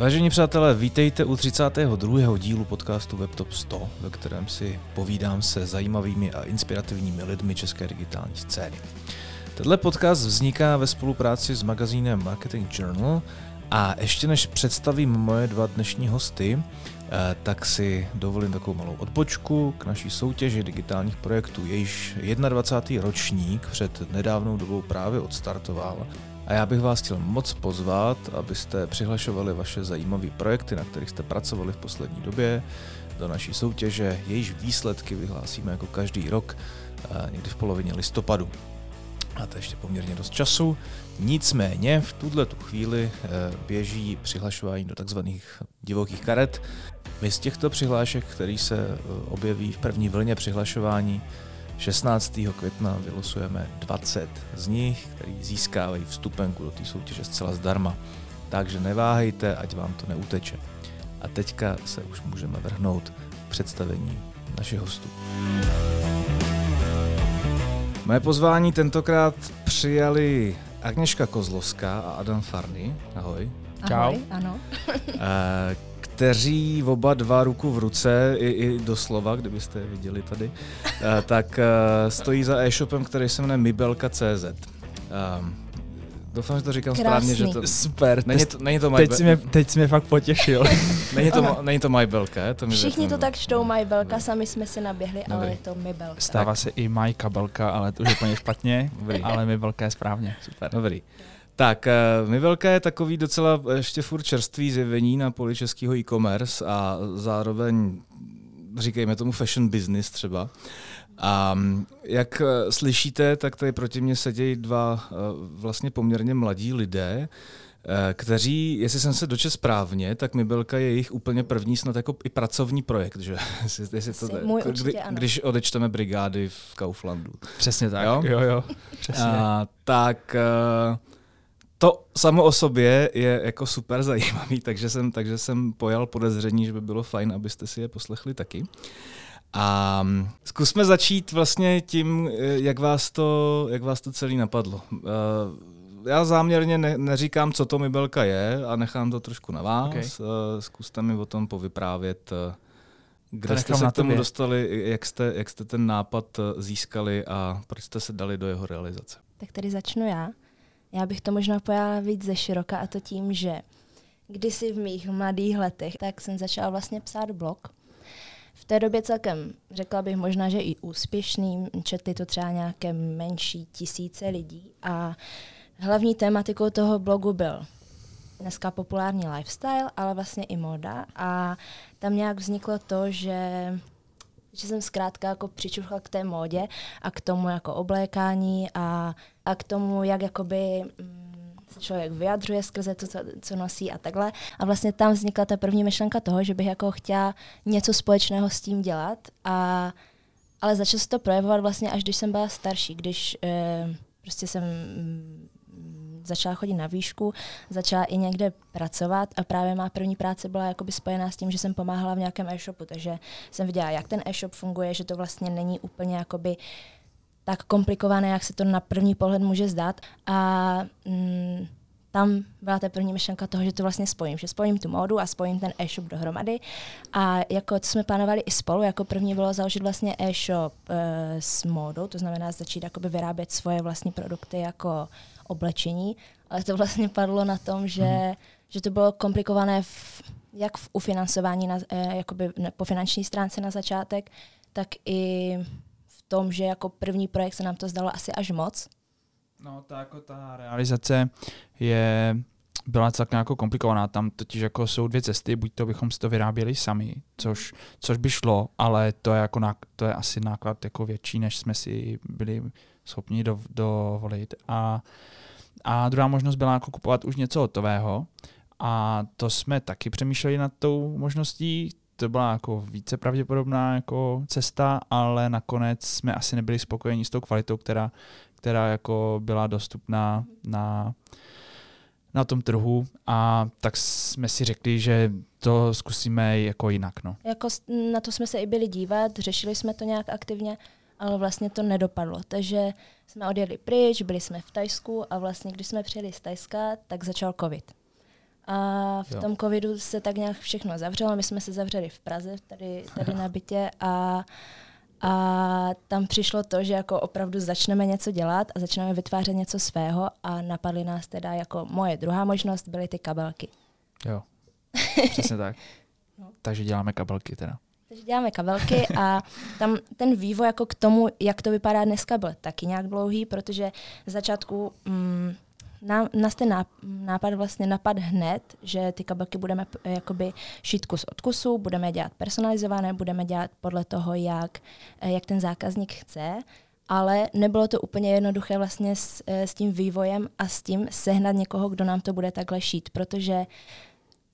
Vážení přátelé, vítejte u 32. dílu podcastu WebTop 100, ve kterém si povídám se zajímavými a inspirativními lidmi české digitální scény. Tenhle podcast vzniká ve spolupráci s magazínem Marketing Journal a ještě než představím moje dva dnešní hosty, eh, tak si dovolím takovou malou odbočku k naší soutěži digitálních projektů. Jejíž 21. ročník před nedávnou dobou právě odstartoval a já bych vás chtěl moc pozvat, abyste přihlašovali vaše zajímavé projekty, na kterých jste pracovali v poslední době, do naší soutěže. Jejíž výsledky vyhlásíme jako každý rok, eh, někdy v polovině listopadu. A to ještě poměrně dost času. Nicméně v tuhle tu chvíli eh, běží přihlašování do takzvaných divokých karet. My z těchto přihlášek, který se eh, objeví v první vlně přihlašování, 16. května vylosujeme 20 z nich, který získávají vstupenku do té soutěže zcela zdarma. Takže neváhejte, ať vám to neuteče. A teďka se už můžeme vrhnout k představení našich hostů. Moje pozvání tentokrát přijali Agněška Kozlovská a Adam Farny. Ahoj. Čau. Ahoj, ano. Kteří oba dva ruku v ruce, i, i doslova, kdybyste je viděli tady, eh, tak eh, stojí za e-shopem, který se jmenuje Mibelka.cz. Um, Doufám, že to říkám Krásný. správně, že to... Super, Není to, není to teď, jsi mě, teď jsi mě fakt potěšil. není, to, není to Majbelka, to mi Všichni to tak čtou Majbelka, sami jsme si naběhli, Dobrý. ale je to Mibelka. Stává se i Majkabelka, ale to už je úplně špatně, Dobrý. ale Mibelka je správně, super. Dobrý. Tak, eh, Mivelka je takový docela ještě furt čerstvý zjevení na poli českého e-commerce a zároveň, říkejme tomu fashion business třeba. A mm, jak eh, slyšíte, tak tady proti mně sedějí dva eh, vlastně poměrně mladí lidé, kteří, jestli jsem se dočet správně, tak Mibelka je jejich úplně první snad jako i pracovní projekt, že? jestli to, Můj kdy, ano. Když odečteme brigády v Kauflandu. Přesně tak, jo, jo. jo. Přesně. A, tak to samo o sobě je jako super zajímavý, takže jsem, takže jsem pojal podezření, že by bylo fajn, abyste si je poslechli taky. A zkusme začít vlastně tím, jak vás to, jak vás to celý napadlo. Eh, já záměrně ne, neříkám, co to Mibelka je a nechám to trošku na vás. Okay. Eh, zkuste mi o tom povyprávět, eh, kde jste se k tomu dostali, jak jste, jak jste ten nápad získali a proč jste se dali do jeho realizace. Tak tady začnu já. Já bych to možná pojala víc ze široka a to tím, že kdysi v mých mladých letech, tak jsem začala vlastně psát blog. V té době celkem, řekla bych možná, že i úspěšným, četli to třeba nějaké menší tisíce lidí a hlavní tématikou toho blogu byl dneska populární lifestyle, ale vlastně i moda a tam nějak vzniklo to, že že jsem zkrátka jako přičuchla k té módě a k tomu jako oblékání a, a k tomu, jak jakoby mm, se člověk vyjadřuje skrze to, co, co nosí a takhle. A vlastně tam vznikla ta první myšlenka toho, že bych jako chtěla něco společného s tím dělat a ale začalo se to projevovat vlastně až když jsem byla starší, když e, prostě jsem začala chodit na výšku, začala i někde pracovat a právě má první práce byla jakoby spojená s tím, že jsem pomáhala v nějakém e-shopu, takže jsem viděla, jak ten e-shop funguje, že to vlastně není úplně jakoby tak komplikované, jak se to na první pohled může zdát a mm, tam byla ta první myšlenka toho, že to vlastně spojím, že spojím tu módu a spojím ten e-shop dohromady. A jako co jsme plánovali i spolu, jako první bylo založit vlastně e-shop e, s módou, to znamená začít jakoby vyrábět svoje vlastní produkty jako oblečení, ale to vlastně padlo na tom, že, hmm. že to bylo komplikované v, jak v ufinancování na, eh, jakoby po finanční stránce na začátek, tak i v tom, že jako první projekt se nám to zdalo asi až moc. No, ta, jako ta realizace je byla celkem jako komplikovaná. Tam totiž jako jsou dvě cesty, buď to bychom si to vyráběli sami, což, což by šlo, ale to je, jako, to je asi náklad jako větší, než jsme si byli schopni do, dovolit. A a druhá možnost byla jako kupovat už něco hotového. A to jsme taky přemýšleli nad tou možností. To byla jako více pravděpodobná jako cesta, ale nakonec jsme asi nebyli spokojeni s tou kvalitou, která, která jako byla dostupná na, na tom trhu a tak jsme si řekli, že to zkusíme jako jinak. No. Jako na to jsme se i byli dívat, řešili jsme to nějak aktivně, ale vlastně to nedopadlo. Takže jsme odjeli pryč, byli jsme v Tajsku a vlastně když jsme přijeli z Tajska, tak začal covid. A v Jo. tom covidu se tak nějak všechno zavřelo. My jsme se zavřeli v Praze, tady, tady na bytě a, a tam přišlo to, že jako opravdu začneme něco dělat a začneme vytvářet něco svého a napadly nás teda jako moje druhá možnost byly ty kabelky. Jo. Přesně tak. No. Takže děláme kabelky teda. Takže děláme kabelky a tam ten vývoj jako k tomu, jak to vypadá dneska, byl taky nějak dlouhý, protože z začátku mm, nám, nás ten náp- nápad vlastně napad hned, že ty kabelky budeme jakoby šít kus od kusu, budeme dělat personalizované, budeme dělat podle toho, jak, eh, jak ten zákazník chce, ale nebylo to úplně jednoduché vlastně s, eh, s tím vývojem a s tím sehnat někoho, kdo nám to bude takhle šít, protože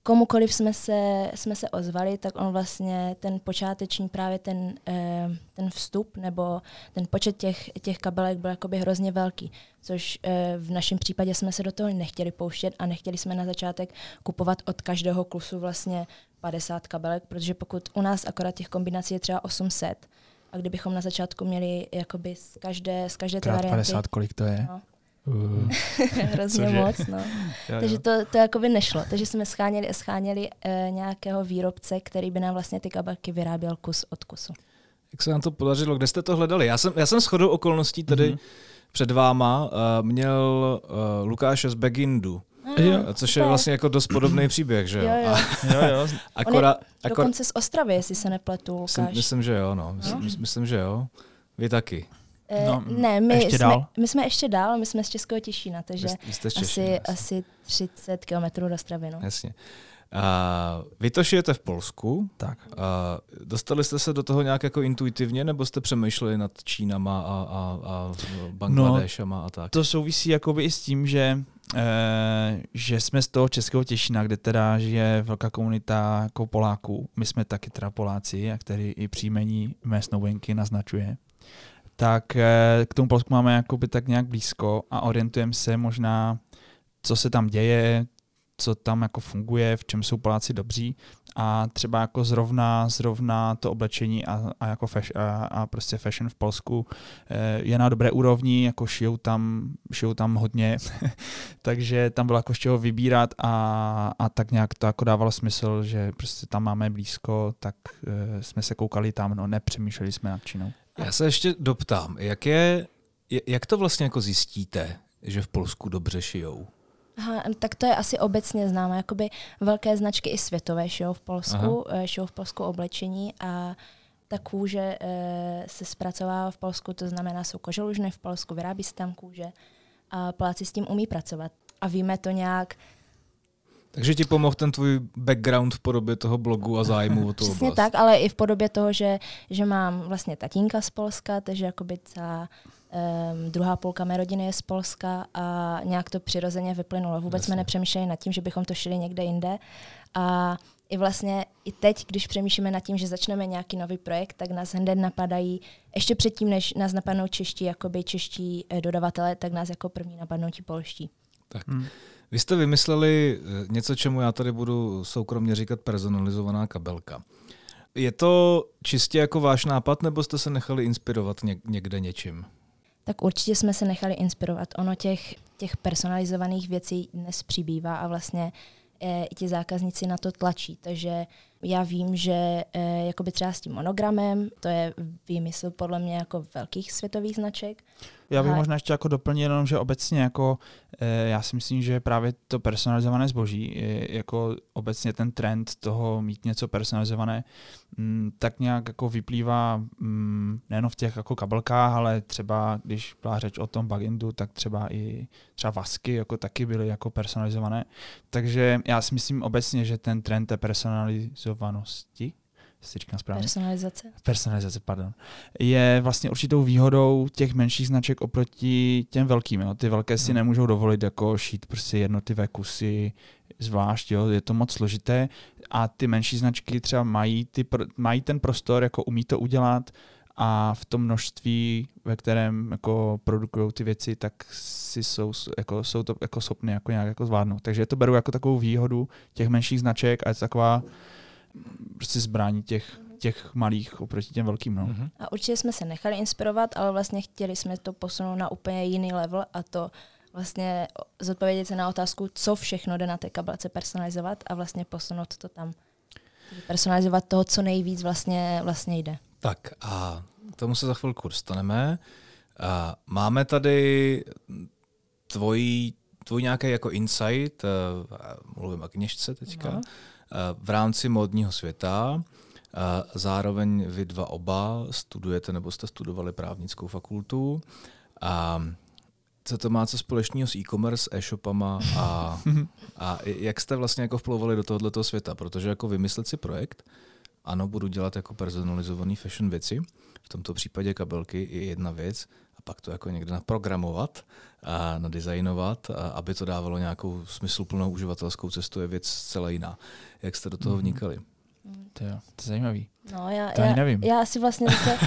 komukoliv jsme se, jsme se ozvali, tak on vlastně ten počáteční právě ten, eh, ten vstup nebo ten počet těch, těch kabelek byl jakoby hrozně velký, což eh, v našem případě jsme se do toho nechtěli pouštět a nechtěli jsme na začátek kupovat od každého klusu vlastně 50 kabelek, protože pokud u nás akorát těch kombinací je třeba 800, a kdybychom na začátku měli jakoby z každé, z každé té varianty 50, kolik to je? No. Uh, hrozně Cože? moc, no. jo, Takže jo. to, to jakoby nešlo. Takže jsme scháněli, scháněli e, nějakého výrobce, který by nám vlastně ty kabelky vyráběl kus od kusu. Jak se nám to podařilo? Kde jste to hledali? Já jsem, já jsem shodou okolností tady Mhm. před váma uh, měl uh, Lukáše z Begindu, Jo. což je vlastně jako dost podobný příběh, že jo? Jo, jo. A jo, jo. Akorát, akor, Dokonce z Ostravy, jestli se nepletu, myslím, Lukáš. myslím, že jo, no. Myslím, No. myslím, že jo. Vy taky. Eh, No, ne, my ještě jsme, dál? my jsme ještě dál, my jsme z Českého Těšína, takže Vy, jste asi, jasně. asi 30 kilometrů do Ostravy. No. Jasně. A vy to šijete v Polsku. Tak. A dostali jste se do toho nějak jako intuitivně, nebo jste přemýšleli nad Čínama a, a, a Bangladešama a tak? To souvisí jakoby i s tím, že, e, že jsme z toho českého Těšína, kde teda žije velká komunita jako Poláků. My jsme taky teda Poláci, a který i příjmení mé snoubenky naznačuje. Tak e, k tomu Polsku máme jakoby tak nějak blízko a orientujeme se možná, co se tam děje, co tam jako funguje, v čem jsou Poláci dobří a třeba jako zrovna, zrovna to oblečení a, a jako fash, a, a prostě fashion v Polsku eh, je na dobré úrovni, jako šijou tam, šijou tam hodně, takže tam bylo jako z čeho vybírat a, a tak nějak to jako dávalo smysl, že prostě tam máme blízko, tak eh, jsme se koukali tam, no nepřemýšleli jsme nad Čínou. Já se ještě doptám, jak, je, jak to vlastně jako zjistíte, že v Polsku dobře šijou? Aha, tak to je asi obecně známé. Jakoby velké značky i světové šijou v Polsku, eh, šijou v Polsku oblečení a ta kůže eh, se zpracovává v Polsku, to znamená, jsou koželužny v Polsku, vyrábí se tam kůže a Poláci s tím umí pracovat. A víme to nějak, Takže ti pomohl ten tvůj background v podobě toho blogu a zájmu o tu přesně oblast. tak, ale i v podobě toho, že, že mám vlastně tatínka z Polska, takže jakoby celá um, druhá půlka mé rodiny je z Polska a nějak to přirozeně vyplynulo. Vůbec Jasně. jsme nepřemýšleli nad tím, že bychom to šili někde jinde. A i vlastně i teď, když přemýšlíme nad tím, že začneme nějaký nový projekt, tak nás hned napadají, ještě předtím, než nás napadnou čeští, jakoby čeští eh, dodavatelé, tak nás jako první napadnou ti polští. Tak. Hmm. Vy jste vymysleli eh, něco, čemu já tady budu soukromně říkat personalizovaná kabelka. Je to čistě jako váš nápad, nebo jste se nechali inspirovat něk- někde něčím? Tak určitě jsme se nechali inspirovat. Ono těch, těch personalizovaných věcí dnes přibývá a vlastně e, i ti zákazníci na to tlačí. Takže já vím, že e, jakoby třeba s tím monogramem, to je výmysl podle mě jako velkých světových značek. Já bych Ale- možná ještě jako doplnil jenom, že obecně jako eh, já si myslím, že právě to personalizované zboží, eh, jako obecně ten trend toho mít něco personalizované, mm, tak nějak jako vyplývá mm, nejen v těch jako kabelkách, ale třeba když byla řeč o tom bagindu, tak třeba i třeba vasky jako taky byly jako personalizované. Takže já si myslím obecně, že ten trend té personalizovanosti, jestli říkám správně, Personalizace. personalizace, pardon, je vlastně určitou výhodou těch menších značek oproti těm velkým. Jo. Ty velké si Hmm. nemůžou dovolit jako šít prostě jednotlivé kusy zvlášť, jo. je to moc složité a ty menší značky třeba mají, ty, pr- mají ten prostor, jako umí to udělat a v tom množství, ve kterém jako produkují ty věci, tak si jsou, jako, jsou to jako schopny jako nějak jako zvládnout. Takže to beru jako takovou výhodu těch menších značek a je to taková prostě zbrání těch, těch malých oproti těm velkým. No. Mhm. A určitě jsme se nechali inspirovat, ale vlastně chtěli jsme to posunout na úplně jiný level a to vlastně zodpovědět se na otázku, co všechno jde na té kabelce personalizovat a vlastně posunout to tam. Personalizovat toho, co nejvíc vlastně, vlastně jde. Tak a k tomu se za chvilku dostaneme. A máme tady tvojí, tvůj nějaký jako insight, uh, mluvím o kněžce teďka, no. Uh, v rámci modního světa. Uh, zároveň vy dva oba studujete nebo jste studovali právnickou fakultu. A co to má co společného s e-commerce, e-shopama a, a jak jste vlastně jako vplouvali do tohoto světa? Protože jako vymyslet si projekt, ano, budu dělat jako personalizovaný fashion věci, v tomto případě kabelky je jedna věc, a pak to jako někde naprogramovat nadizajnovat, a aby to dávalo nějakou smysluplnou uživatelskou cestu, je věc zcela jiná. Jak jste do toho mhm. vnikali? To, jo, to je zajímavý. No, já, to já, nevím. já si vlastně zase...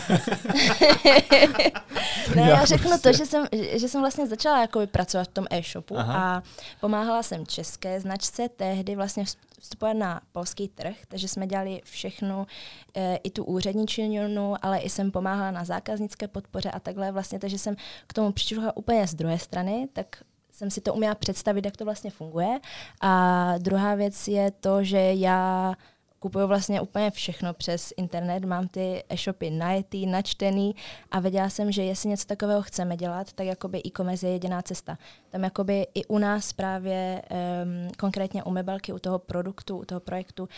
ne, já řeknu to, že jsem, že jsem vlastně začala jako pracovat v tom e-shopu Aha. a pomáhala jsem české značce tehdy vlastně vstupovat na polský trh, takže jsme dělali všechno, e, i tu úředničinu, ale i jsem pomáhala na zákaznické podpoře a takhle vlastně, takže jsem k tomu přišla úplně z druhé strany, tak jsem si to uměla představit, jak to vlastně funguje. A druhá věc je to, že já kupuju vlastně úplně všechno přes internet, mám ty e-shopy najetý, načtený a věděla jsem, že jestli něco takového chceme dělat, tak jakoby e-commerce je jediná cesta. Tam jakoby i u nás právě um, konkrétně u Mebelky, u toho produktu, u toho projektu,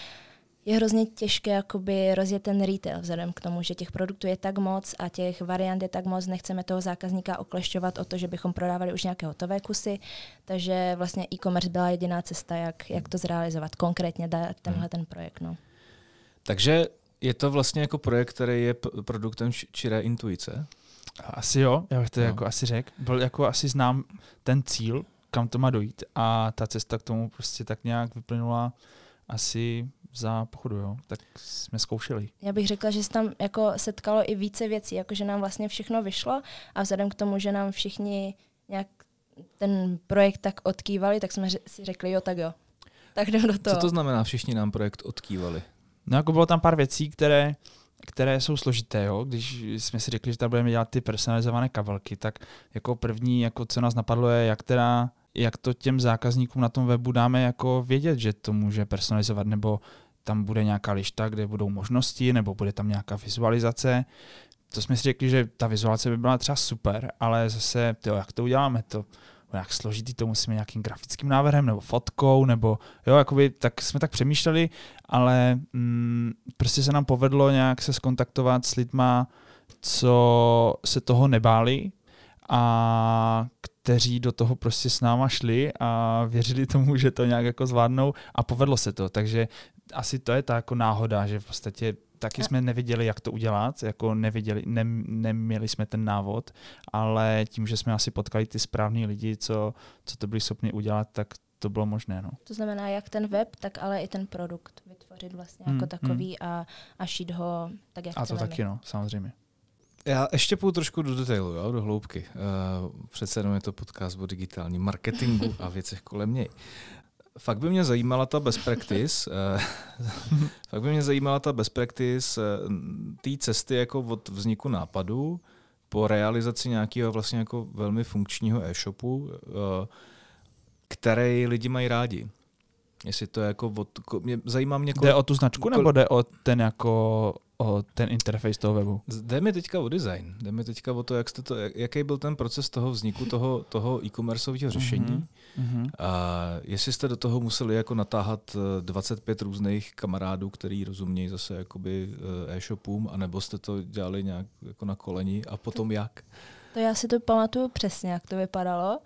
je hrozně těžké jakoby rozjet ten retail vzhledem k tomu, že těch produktů je tak moc a těch variant je tak moc, nechceme toho zákazníka oklešťovat o to, že bychom prodávali už nějaké hotové kusy, takže vlastně e-commerce byla jediná cesta, jak, jak to zrealizovat, konkrétně dát tenhle hmm. ten projekt. No. Takže je to vlastně jako projekt, který je produktem čiré intuice? Asi jo, já bych to no. jako asi řekl. Byl jako asi znám ten cíl, kam to má dojít a ta cesta k tomu prostě tak nějak vyplynula asi za pochodu, jo. Tak jsme zkoušeli. Já bych řekla, že se tam jako setkalo i více věcí, jako že nám vlastně všechno vyšlo a vzhledem k tomu, že nám všichni nějak ten projekt tak odkývali, tak jsme si řekli, jo, tak jo. Tak jdem do toho. Co to znamená, všichni nám projekt odkývali? No jako bylo tam pár věcí, které, které jsou složité, jo. Když jsme si řekli, že tam budeme dělat ty personalizované kabelky, tak jako první, jako co nás napadlo je, jak teda jak to těm zákazníkům na tom webu dáme jako vědět, že to může personalizovat, nebo tam bude nějaká lišta, kde budou možnosti, nebo bude tam nějaká vizualizace. To jsme si řekli, že ta vizualizace by byla třeba super, ale zase, tyjo, jak to uděláme, to nějak složitý, to musíme nějakým grafickým návrhem nebo fotkou, nebo jo, jakoby, tak jsme tak přemýšleli, ale mm, prostě se nám povedlo nějak se skontaktovat s lidma, co se toho nebáli a kteří do toho prostě s náma šli a věřili tomu, že to nějak jako zvládnou a povedlo se to. Takže asi to je ta jako náhoda, že v podstatě taky jsme nevěděli, jak to udělat, jako nevěděli, ne, neměli jsme ten návod, ale tím, že jsme asi potkali ty správní lidi, co, co to byli schopni udělat, tak to bylo možné. No. To znamená, jak ten web, tak ale i ten produkt vytvořit vlastně jako hmm, jako takový hmm. a, a šít ho tak, jak A to taky, no, samozřejmě. Já ještě půjdu trošku do detailu, jo, do hloubky. Uh, přece jenom je to podcast o digitálním marketingu a věcech kolem něj. Fakt by mě zajímala ta best practice, uh, fakt by mě zajímala ta best practice uh, té cesty jako od vzniku nápadu po realizaci nějakého vlastně jako velmi funkčního e-shopu, uh, který lidi mají rádi. Jestli to je jako od, mě, zajímá mě... Kol, jde o tu značku kol, nebo jde o ten jako o ten interface toho webu? Jde mi teďka o design. Jde mi teďka o to, jak jste to, jaký byl ten proces toho vzniku toho, toho e-commerceového řešení. Mm-hmm. A jestli jste do toho museli jako natáhat 25 eh, různých kamarádů, který rozumějí zase jakoby eh, e-shopům, anebo jste to dělali nějak jako na koleni a potom jak? To já si to pamatuju přesně, jak to vypadalo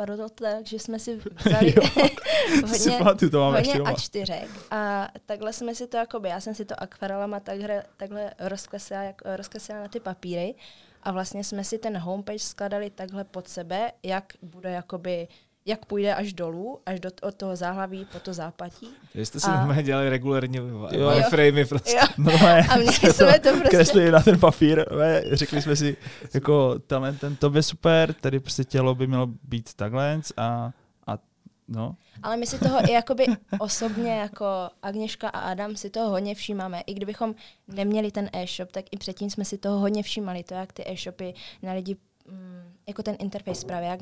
vypadalo to tak, že jsme si vzali hodně, pamatuju, to hodně a čtyřek. A takhle jsme si to, jakoby, já jsem si to akvarelama takhle, takhle rozkreslila, jak, rozkreslila na ty papíry a vlastně jsme si ten homepage skladali takhle pod sebe, jak bude jakoby jak půjde až dolů, až do od toho záhlaví po to zápatí. Vy jste si a... dělali regulárně wireframey prostě. Jo. Normálně a měli jsme to prostě... Kreslili na ten papír, řekli jsme si, jako ten, ten to je super, tady prostě tělo by mělo být takhle a, a no. Ale my si toho i jakoby osobně jako Agněška a Adam si toho hodně všímáme. I kdybychom neměli ten e-shop, tak i předtím jsme si toho hodně všímali. To, jak ty e-shopy na lidi jako ten interface právě, jak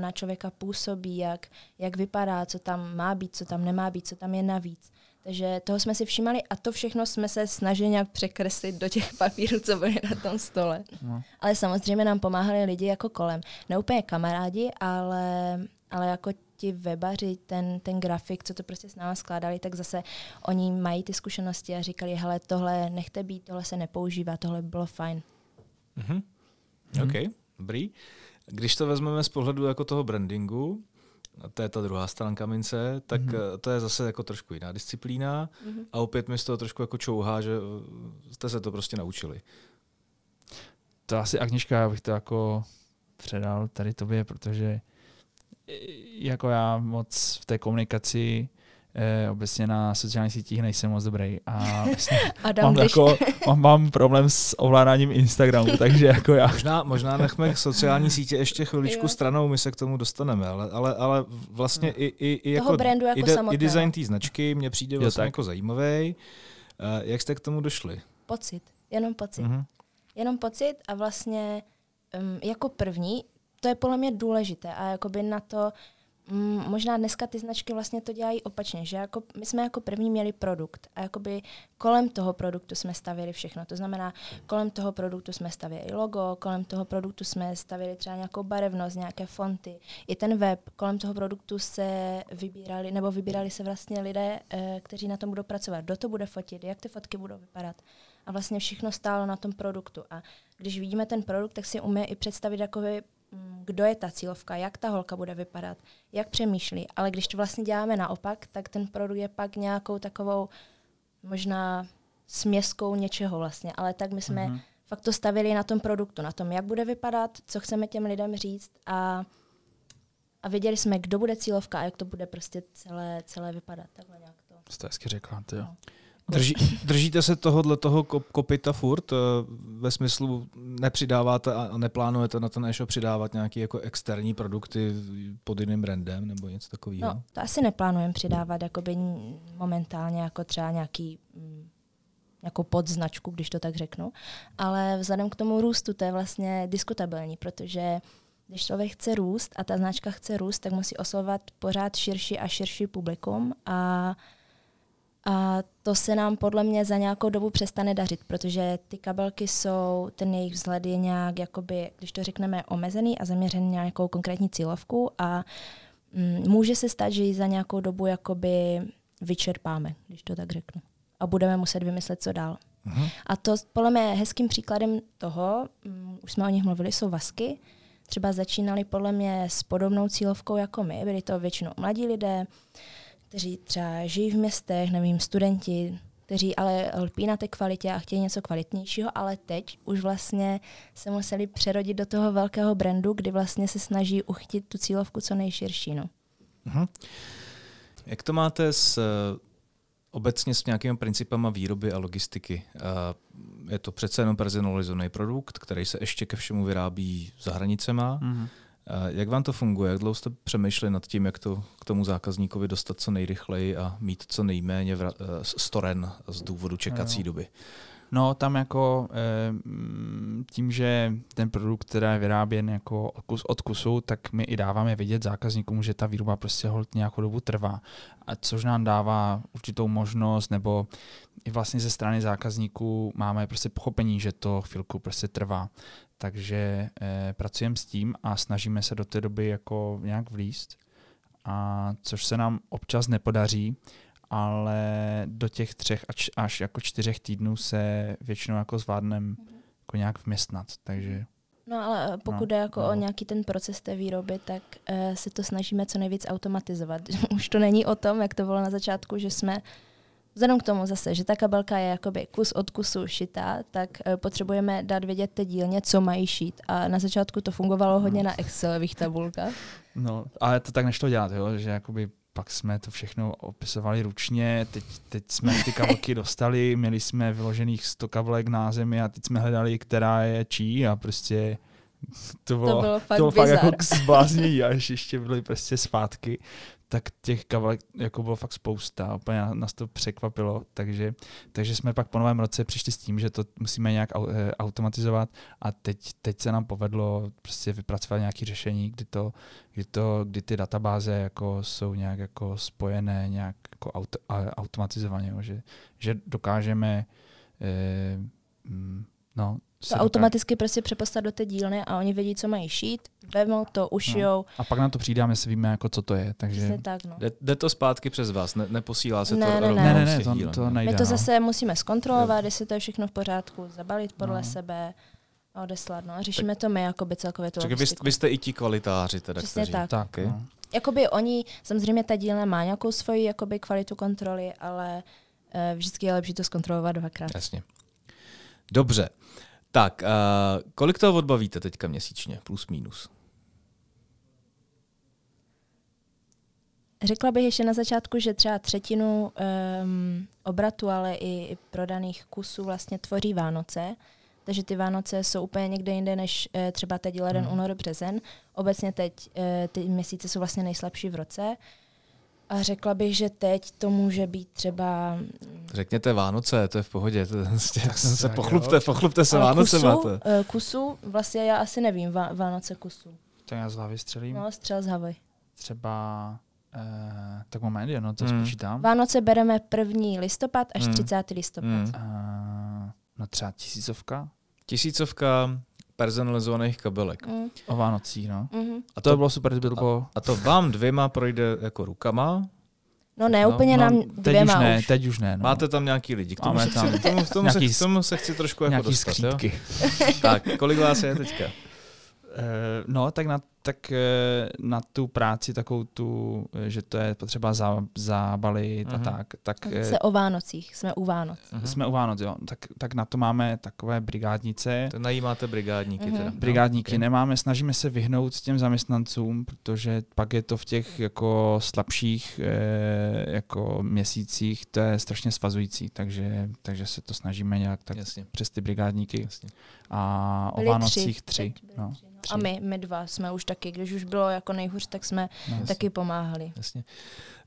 na člověka působí, jak, jak vypadá, co tam má být, co tam nemá být, co tam je navíc. Takže toho jsme si všímali a to všechno jsme se snažili nějak překreslit do těch papírů, co byly na tom stole. No. Ale samozřejmě nám pomáhali lidi jako kolem. Ne úplně kamarádi, ale, ale jako ti webaři, ten, ten grafik, co to prostě s námi skládali, tak zase oni mají ty zkušenosti a říkali, hele, tohle nechte být, tohle se nepoužívá, tohle bylo fajn. Mm-hmm. OK, dobrý. Když to vezmeme z pohledu jako toho brandingu, to je ta druhá stránka mince, tak mm-hmm. to je zase jako trošku jiná disciplína mm-hmm. a opět mi z toho trošku jako čouhá, že eh, jste se to prostě naučili. To asi Agniška, já bych to jako předal tady tobě, protože jako já moc v té komunikaci eh, obecně na sociálních sítích nejsem moc dobrý a Adam, mám, jako, mám, mám problém s ovládáním Instagramu, takže jako já. Možná, možná nechme sociální sítě ještě chviličku jo. stranou, my se k tomu dostaneme, ale, ale, ale vlastně hmm. i, i, i, jako, brandu jako i, de, i design té značky mě přijde vlastně jo, jako zajímavý. Uh, jak jste k tomu došli? Pocit, jenom pocit. Uh-huh. Jenom pocit a vlastně um, jako první to je podle mě důležité a jakoby na to, mm, možná dneska ty značky vlastně to dělají opačně, že jako, my jsme jako první měli produkt a jakoby kolem toho produktu jsme stavili všechno. To znamená, kolem toho produktu jsme stavili logo, kolem toho produktu jsme stavili třeba nějakou barevnost, nějaké fonty, i ten web, kolem toho produktu se vybírali, nebo vybírali se vlastně lidé, eh, kteří na tom budou pracovat, kdo to bude fotit, jak ty fotky budou vypadat. A vlastně všechno stálo na tom produktu. A když vidíme ten produkt, tak si umíme i představit jakoby kdo je ta cílovka, jak ta holka bude vypadat, jak přemýšlí. Ale když to vlastně děláme naopak, tak ten produkt je pak nějakou takovou možná směskou něčeho vlastně. Ale tak my jsme mm-hmm. fakt to stavili na tom produktu, na tom, jak bude vypadat, co chceme těm lidem říct a, a věděli jsme, kdo bude cílovka a jak to bude prostě celé, celé vypadat. Takhle nějak to. Jste hezky řekla, ty jo. No. Drží, držíte se tohohle toho kopita furt eh, ve smyslu nepřidáváte a neplánujete na ten e-shop přidávat nějaké jako externí produkty pod jiným brandem nebo něco takového? No, to asi neplánujeme přidávat jakoby momentálně jako třeba nějaký mm, nějakou podznačku, když to tak řeknu. Ale vzhledem k tomu růstu to je vlastně diskutabilní, protože když člověk chce růst a ta značka chce růst, tak musí oslovovat pořád širší a širší publikum a a to se nám podle mě za nějakou dobu přestane dařit, protože ty kabelky jsou, ten jejich vzhled je nějak, jakoby, když to řekneme, omezený a zaměřený na nějakou konkrétní cílovku a mm, může se stát, že ji za nějakou dobu jakoby vyčerpáme, když to tak řeknu. A budeme muset vymyslet, co dál. Uh-huh. A to podle mě hezkým příkladem toho, um, už jsme o nich mluvili, jsou vasky. Třeba začínali podle mě s podobnou cílovkou jako my, byli to většinou mladí lidé, kteří třeba žijí v městech, nevím, studenti, kteří ale lpí na té kvalitě a chtějí něco kvalitnějšího, ale teď už vlastně se museli přerodit do toho velkého brandu, kdy vlastně se snaží uchytit tu cílovku co nejširší. No. Uh-huh. Jak to máte s obecně s nějakými principama výroby a logistiky? Je to přece jenom personalizovaný produkt, který se ještě ke všemu vyrábí za hranicema. Uh-huh jak vám to funguje? Jak dlouho jste přemýšleli nad tím, jak to k tomu zákazníkovi dostat co nejrychleji a mít co nejméně vra- eh, storen z důvodu čekací no. doby? No, tam jako eh, tím, že ten produkt, který je vyráběn jako kus od kusu, tak my i dáváme vidět zákazníkům, že ta výroba prostě hold nějakou dobu trvá. A což nám dává určitou možnost, nebo i vlastně ze strany zákazníků máme prostě pochopení, že to chvilku prostě trvá. Takže eh, pracujeme s tím a snažíme se do té doby jako nějak vlíst, a což se nám občas nepodaří, ale do těch třech až, až jako čtyřech týdnů se většinou jako zvládneme jako nějak vměstnat, takže No ale eh, pokud no, jde jako no. o nějaký ten proces té výroby, tak uh, se to snažíme co nejvíc automatizovat. Už to není o tom, jak to bylo na začátku, že jsme Vzhledem k tomu zase, že ta kabelka je jakoby kus od kusu šitá, tak uh, potřebujeme dát vědět té dílně, co mají šít. A na začátku to fungovalo hodně na Excelových tabulkách. No, ale to tak nešlo dělat, jo? že jakoby pak jsme to všechno opisovali ručně, teď, teď jsme ty kabelky dostali, měli jsme vyložených 100 kabelek na zemi a teď jsme hledali, která je čí a prostě to bylo, to bylo fakt, to bylo fakt jako zbláznění a ještě byly prostě zpátky. Tak těch kabelek jako bylo fakt spousta, úplně nás to překvapilo, takže, takže jsme pak po novém roce přišli s tím, že to musíme nějak eh, automatizovat a teď, teď se nám povedlo prostě vypracovat nějaké řešení, kdy, to, kdy, to, kdy ty databáze jako jsou nějak jako spojené, nějak jako auto, automatizovaně, že, že dokážeme eh, mm, no, to automaticky prostě přepostat do té dílny a oni vědí, co mají šít, vemou to, ušijou. No. A pak na to přidáme, si víme, jako co to je. Takže... tak, no. jde, jde, to zpátky přes vás, ne, neposílá se ne, to ne, rovnou ne, ne, ne, to, to nejde, My to no. zase musíme zkontrolovat, jestli to je všechno v pořádku, zabalit podle no. sebe a odeslat. No. A řešíme tak, to my jakoby celkově tu vy, vy jste i ti kvalitáři, teda, Přesně kteří. tak. tak no. Jakoby oni, samozřejmě ta dílna má nějakou svoji jakoby kvalitu kontroly, ale uh, vždycky je lepší to zkontrolovat dvakrát. Jasně. Dobře. Tak, uh, kolik toho odbavíte teďka měsíčně, plus minus? Řekla bych ještě na začátku, že třeba třetinu um, obratu, ale i, i prodaných kusů vlastně tvoří Vánoce. Takže ty Vánoce jsou úplně někde jinde než uh, třeba teď leden, hmm. únor, březen. Obecně teď uh, ty měsíce jsou vlastně nejslabší v roce. A řekla bych, že teď to může být třeba... Řekněte Vánoce, to je v pohodě. To, vlastně, se pochlupte, pochlupte se, Vánoce kusu, máte. Uh, kusu, vlastně já asi nevím, Vá, Vánoce kusu. To já z hlavy střelím. No, střel z hlavy. Třeba, uh, tak moment, jo, no to hmm. spočítám. Vánoce bereme 1. listopad až hmm. 30. listopad. Hmm. Uh, no třeba tisícovka? Tisícovka, personalizovaných kabelek. Mm. O Vánocích, no. Mm-hmm. A to, to bylo super, to bylo... A, a to vám dvěma projde jako rukama? No ne, no, úplně no, nám dvěma teď už. Ne, už. Teď už ne, no. Máte tam nějaký lidi, k tomu, se, tam. Chci, tomu, tomu, se, k tomu se chci trošku jako dostat. Skřípky. Jo? tak, kolik vás je teďka? Uh, no, tak na, tak uh, na tu práci takovou tu, že to je potřeba za, zabalit uh-huh. a mhm. tak. tak se o Vánocích, jsme u Vánoc. Uh-huh. Jsme u Vánoc, jo. Tak, tak na to máme takové brigádnice. To najímáte brigádníky uh-huh. teda. Brigádníky no, okay. nemáme, snažíme se vyhnout s těm zaměstnancům, protože pak je to v těch jako slabších eh, jako měsících, to je strašně svazující, takže, takže se to snažíme nějak tak Jasně. přes ty brigádníky. Jasně. A o Vánocích tři. tři. No. tři. A my, my dva jsme už taky, když už bylo jako nejhůř, tak jsme no, taky pomáhali. Jasně.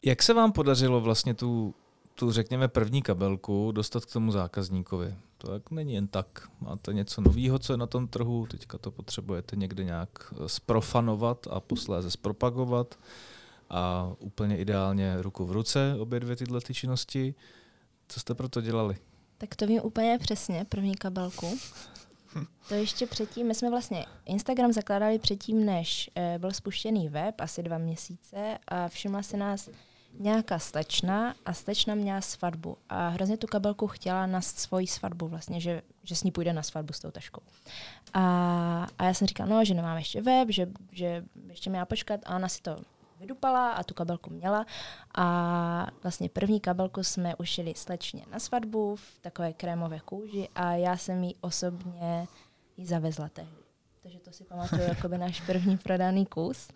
Jak se vám podařilo vlastně tu, tu, řekněme, první kabelku dostat k tomu zákazníkovi? To jak není jen tak. Máte něco nového, co je na tom trhu, teďka to potřebujete někde nějak eh, sprofanovat a posléze zpropagovat a úplně ideálně ruku v ruce obě dvě tyhle ty činnosti. Co jste pro to dělali? Tak to vím úplně přesně, první kabelku. To ještě předtím, my jsme vlastně Instagram zakládali předtím, než e, byl spuštěný web, asi dva měsíce a všimla se nás nějaká slečna a slečna měla svatbu a hrozně tu kabelku chtěla na svoji svatbu vlastně, že, že s ní půjde na svatbu s tou taškou. A, a já jsem říkala, no, že nemám ještě web, že, že ještě měla počkat a ona si to vydupala a tu kabelku měla. A vlastně první kabelku jsme ušili slečně na svatbu v takové krémové kůži a já jsem jí osobně ji zavezla tehdy. Takže to si pamatuju jako by náš první prodaný kus.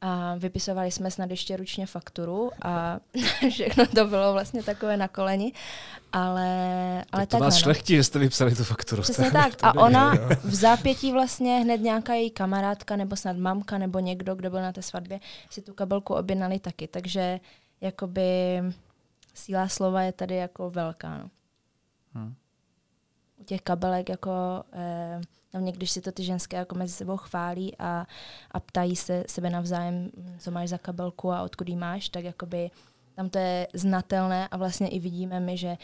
A vypisovali jsme snad ještě ručně fakturu a všechno to bylo vlastně takové na koleni. Ale, ale tak to vás no. šlechtí, že jste vypsali tu fakturu. Přesně tak. A ona v zápětí vlastně hned nějaká její kamarádka nebo snad mamka nebo někdo, kdo byl na té svatbě, si tu kabelku objednali taky. Takže jakoby síla slova je tady jako velká. No. Hmm. U těch kabelek jako... Eh, Hlavně když si to ty ženské jako mezi sebou chválí a, a ptají se sebe navzájem, co máš za kabelku a odkud ji máš, tak jakoby tam to je znatelné a vlastně i vidíme my, že,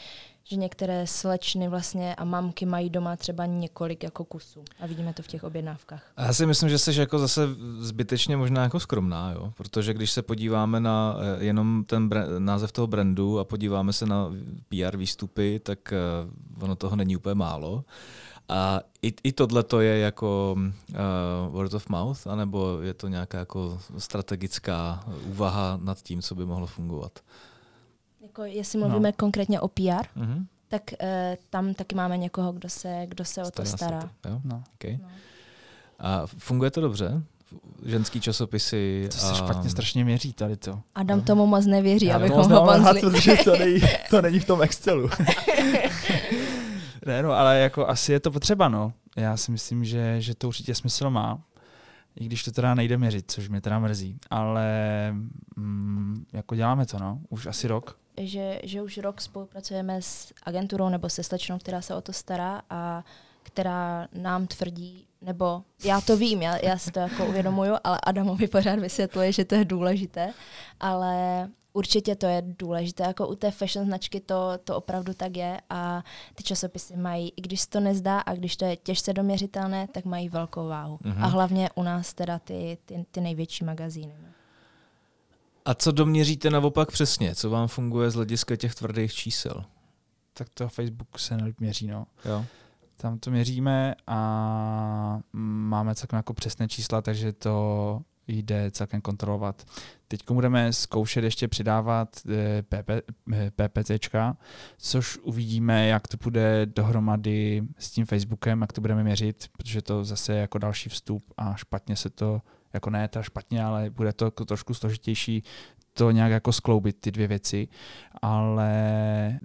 že některé slečny vlastně a mamky mají doma třeba několik jako kusů a vidíme to v těch objednávkách. Já si myslím, že jsi jako zase zbytečně možná jako skromná, jo? protože když se podíváme na eh, jenom ten brand, název toho brandu a podíváme se na PR výstupy, tak uh, ono toho není úplně málo. A i, i tohle to je jako uh, word of mouth, anebo je to nějaká jako strategická úvaha nad tím, co by mohlo fungovat? Jako jestli mluvíme no. konkrétně o PR, mm-hmm. tak uh, tam taky máme někoho, kdo se, kdo se o to stará. To, jo? No. Okay. no. A funguje to dobře? ženský časopisy. To se a... špatně strašně měří tady to. Adam tomu moc nevěří, Já abychom ho rád, protože to není, to není v tom Excelu. ne, no, ale jako asi je to potřeba, no. Já si myslím, že, že to určitě smysl má. I když to teda nejde měřit, což mě teda mrzí. Ale mm, jako děláme to, no. Už asi rok. Že, že už rok spolupracujeme s agenturou nebo se slečnou, která se o to stará a která nám tvrdí, nebo já to vím, já, já si to jako uvědomuju, ale Adamovi pořád vysvětluje, že to je důležité, ale určitě to je důležité, jako u té fashion značky to, to opravdu tak je a ty časopisy mají, i když se to nezdá a když to je těžce doměřitelné, tak mají velkou váhu. Mm-hmm. A hlavně u nás teda ty, ty, ty největší magazíny. No. A co doměříte naopak přesně? Co vám funguje z hlediska těch tvrdých čísel? Tak to Facebook se nelíp měří, no. Jo. Tam to měříme a máme celkem jako přesné čísla, takže to jde celkem kontrolovat. Teď budeme zkoušet ještě přidávat eh, PPCčka, což uvidíme, jak to bude dohromady s tím Facebookem, jak to budeme měřit, protože to zase je jako další vstup a špatně se to, jako ne ta špatně, ale bude to jako trošku složitější to nějak jako skloubit, ty dvě věci, ale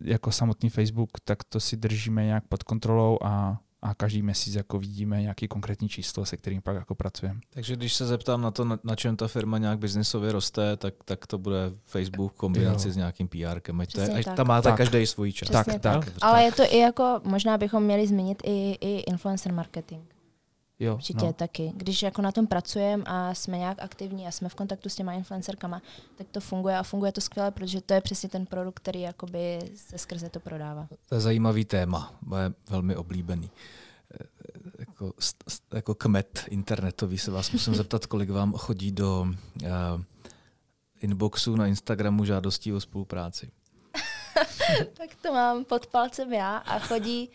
jako samotný Facebook, tak to si držíme nějak pod kontrolou a a každý měsíc jako vidíme nějaký konkrétní číslo, se kterým pak jako pracujeme. Takže když se zeptám na to, na, na čem ta firma nějak biznisově roste, tak, tak to bude Facebook kombinaci jo. s nějakým PRkem. Ať, ať tam máte tak. každý svůj čas. tak, tak, tak. Ale je to i jako, možná bychom měli zmínit i, i influencer marketing. Jo, Určitě no. taky. Když jako na tom pracujeme a jsme nějak aktivní a jsme v kontaktu s těma influencerkama, tak to funguje a funguje to skvěle, protože to je přesně ten produkt, který jakoby se skrze to prodává. To je zajímavý téma, je velmi oblíbený. Eh, jako, jako kmet internetový se vás musím zeptat, kolik vám chodí do uh, inboxu na Instagramu žádostí o spolupráci. tak to mám pod palcem já a chodí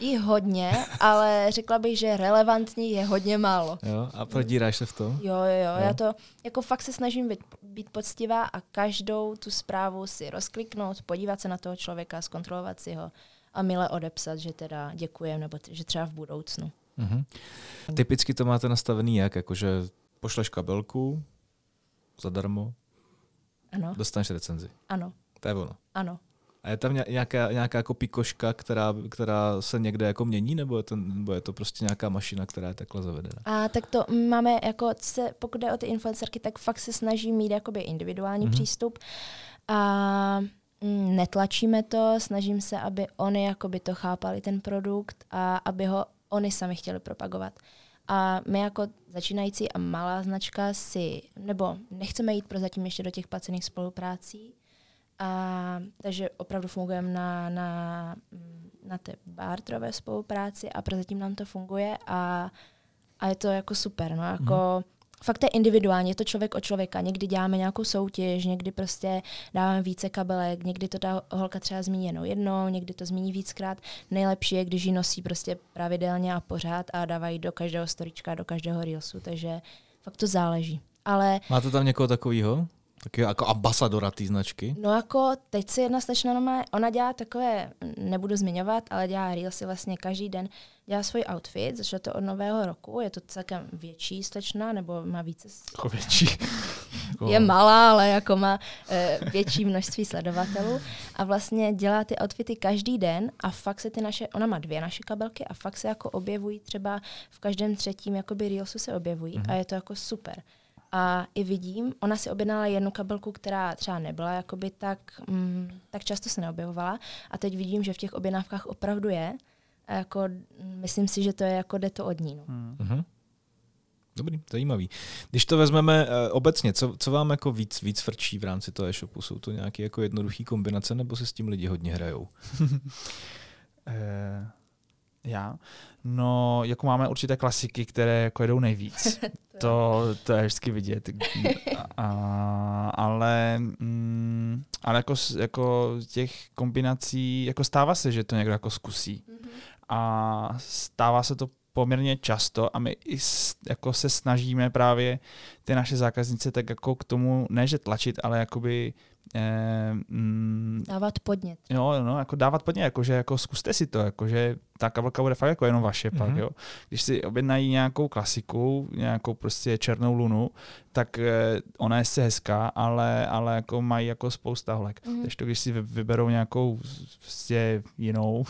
Jí hodně, ale řekla bych, že relevantní je hodně málo. Jo, a prodíráš se v tom? Jo, jo, jo, jo. Já to jako fakt se snažím být, být poctivá a každou tu zprávu si rozkliknout, podívat se na toho člověka, zkontrolovat si ho a mile odepsat, že teda děkujem, nebo t- že třeba v budoucnu. Mhm. Typicky to máte nastavený jak? Jakože pošleš kabelku zadarmo, ano. dostaneš recenzi. Ano. To je ono. Ano. A je tam nějaká, nějaká jako pikoška, která, která se někde jako mění, nebo je, to, nebo je to prostě nějaká mašina, která je takhle zavedena? A tak to máme, jako se, pokud jde o ty influencerky, tak fakt se snaží mít jakoby individuální mm-hmm. přístup. A mm, netlačíme to, snažím se, aby oni jakoby to chápali, ten produkt, a aby ho oni sami chtěli propagovat. A my jako začínající a malá značka si, nebo nechceme jít prozatím ještě do těch placených spoluprácí, a, takže opravdu fungujeme na, na, na té bartrové spolupráci a prozatím nám to funguje a, a je to jako super. No, jako, mm. Fakt je individuálně, je to člověk od člověka. Někdy děláme nějakou soutěž, někdy prostě dáváme více kabelek, někdy to ta holka třeba zmíní jenom jednou, někdy to zmíní víckrát. Nejlepší je, když ji nosí prostě pravidelně a pořád a dávají do každého storička, do každého reelsu, takže fakt to záleží. Ale... Máte tam někoho takového? Taky jako ambasadora té značky? No jako teď si jedna slečna, ona, ona dělá takové, nebudu zmiňovat, ale dělá reelsy vlastně každý den. Dělá svůj outfit, začalo to od nového roku, je to celkem větší slečna, nebo má více... Jako větší. je malá, ale jako má e, větší množství sledovatelů a vlastně dělá ty outfity každý den a fakt se ty naše, ona má dvě naše kabelky a fakt se jako objevují třeba v každém třetím jakoby reelsu se objevují mm-hmm. a je to jako super. A i vidím, ona si objednala jednu kabelku, která třeba nebyla jakoby tak, mm, tak často se neobjevovala. A teď vidím, že v těch objednávkách opravdu je. A jako, myslím si, že to je jako jde to od ní. No. Hmm. Uh-huh. Dobrý, zajímavý. Když to vezmeme uh, obecně, co, co vám jako víc, víc frčí v rámci toho e-shopu? Jsou to nějaké jako jednoduché kombinace, nebo se s tím lidi hodně hrajou? Eh, já. No, jako máme určité klasiky, které jako jedou nejvíc. to, to je vždycky vidět. A, ale mm, ale jako, jako těch kombinací, jako stává se, že to někdo jako zkusí. Mm-hmm. A stává se to poměrně často a my i jako se snažíme právě ty naše zákaznice tak jako k tomu, ne že tlačit, ale jakoby Eh, mm, dávat podnět. Jo, no, jako dávat podnět, jakože jako zkuste si to, jakože ta kabelka bude fakt jako jenom vaše mm-hmm. pak, mhm. jo. Když si objednají nějakou klasiku, nějakou prostě černou lunu, tak eh, ona je se hezká, ale, ale jako mají jako spousta holek. Mm-hmm. Takže to, když si vyberou nějakou prostě jinou,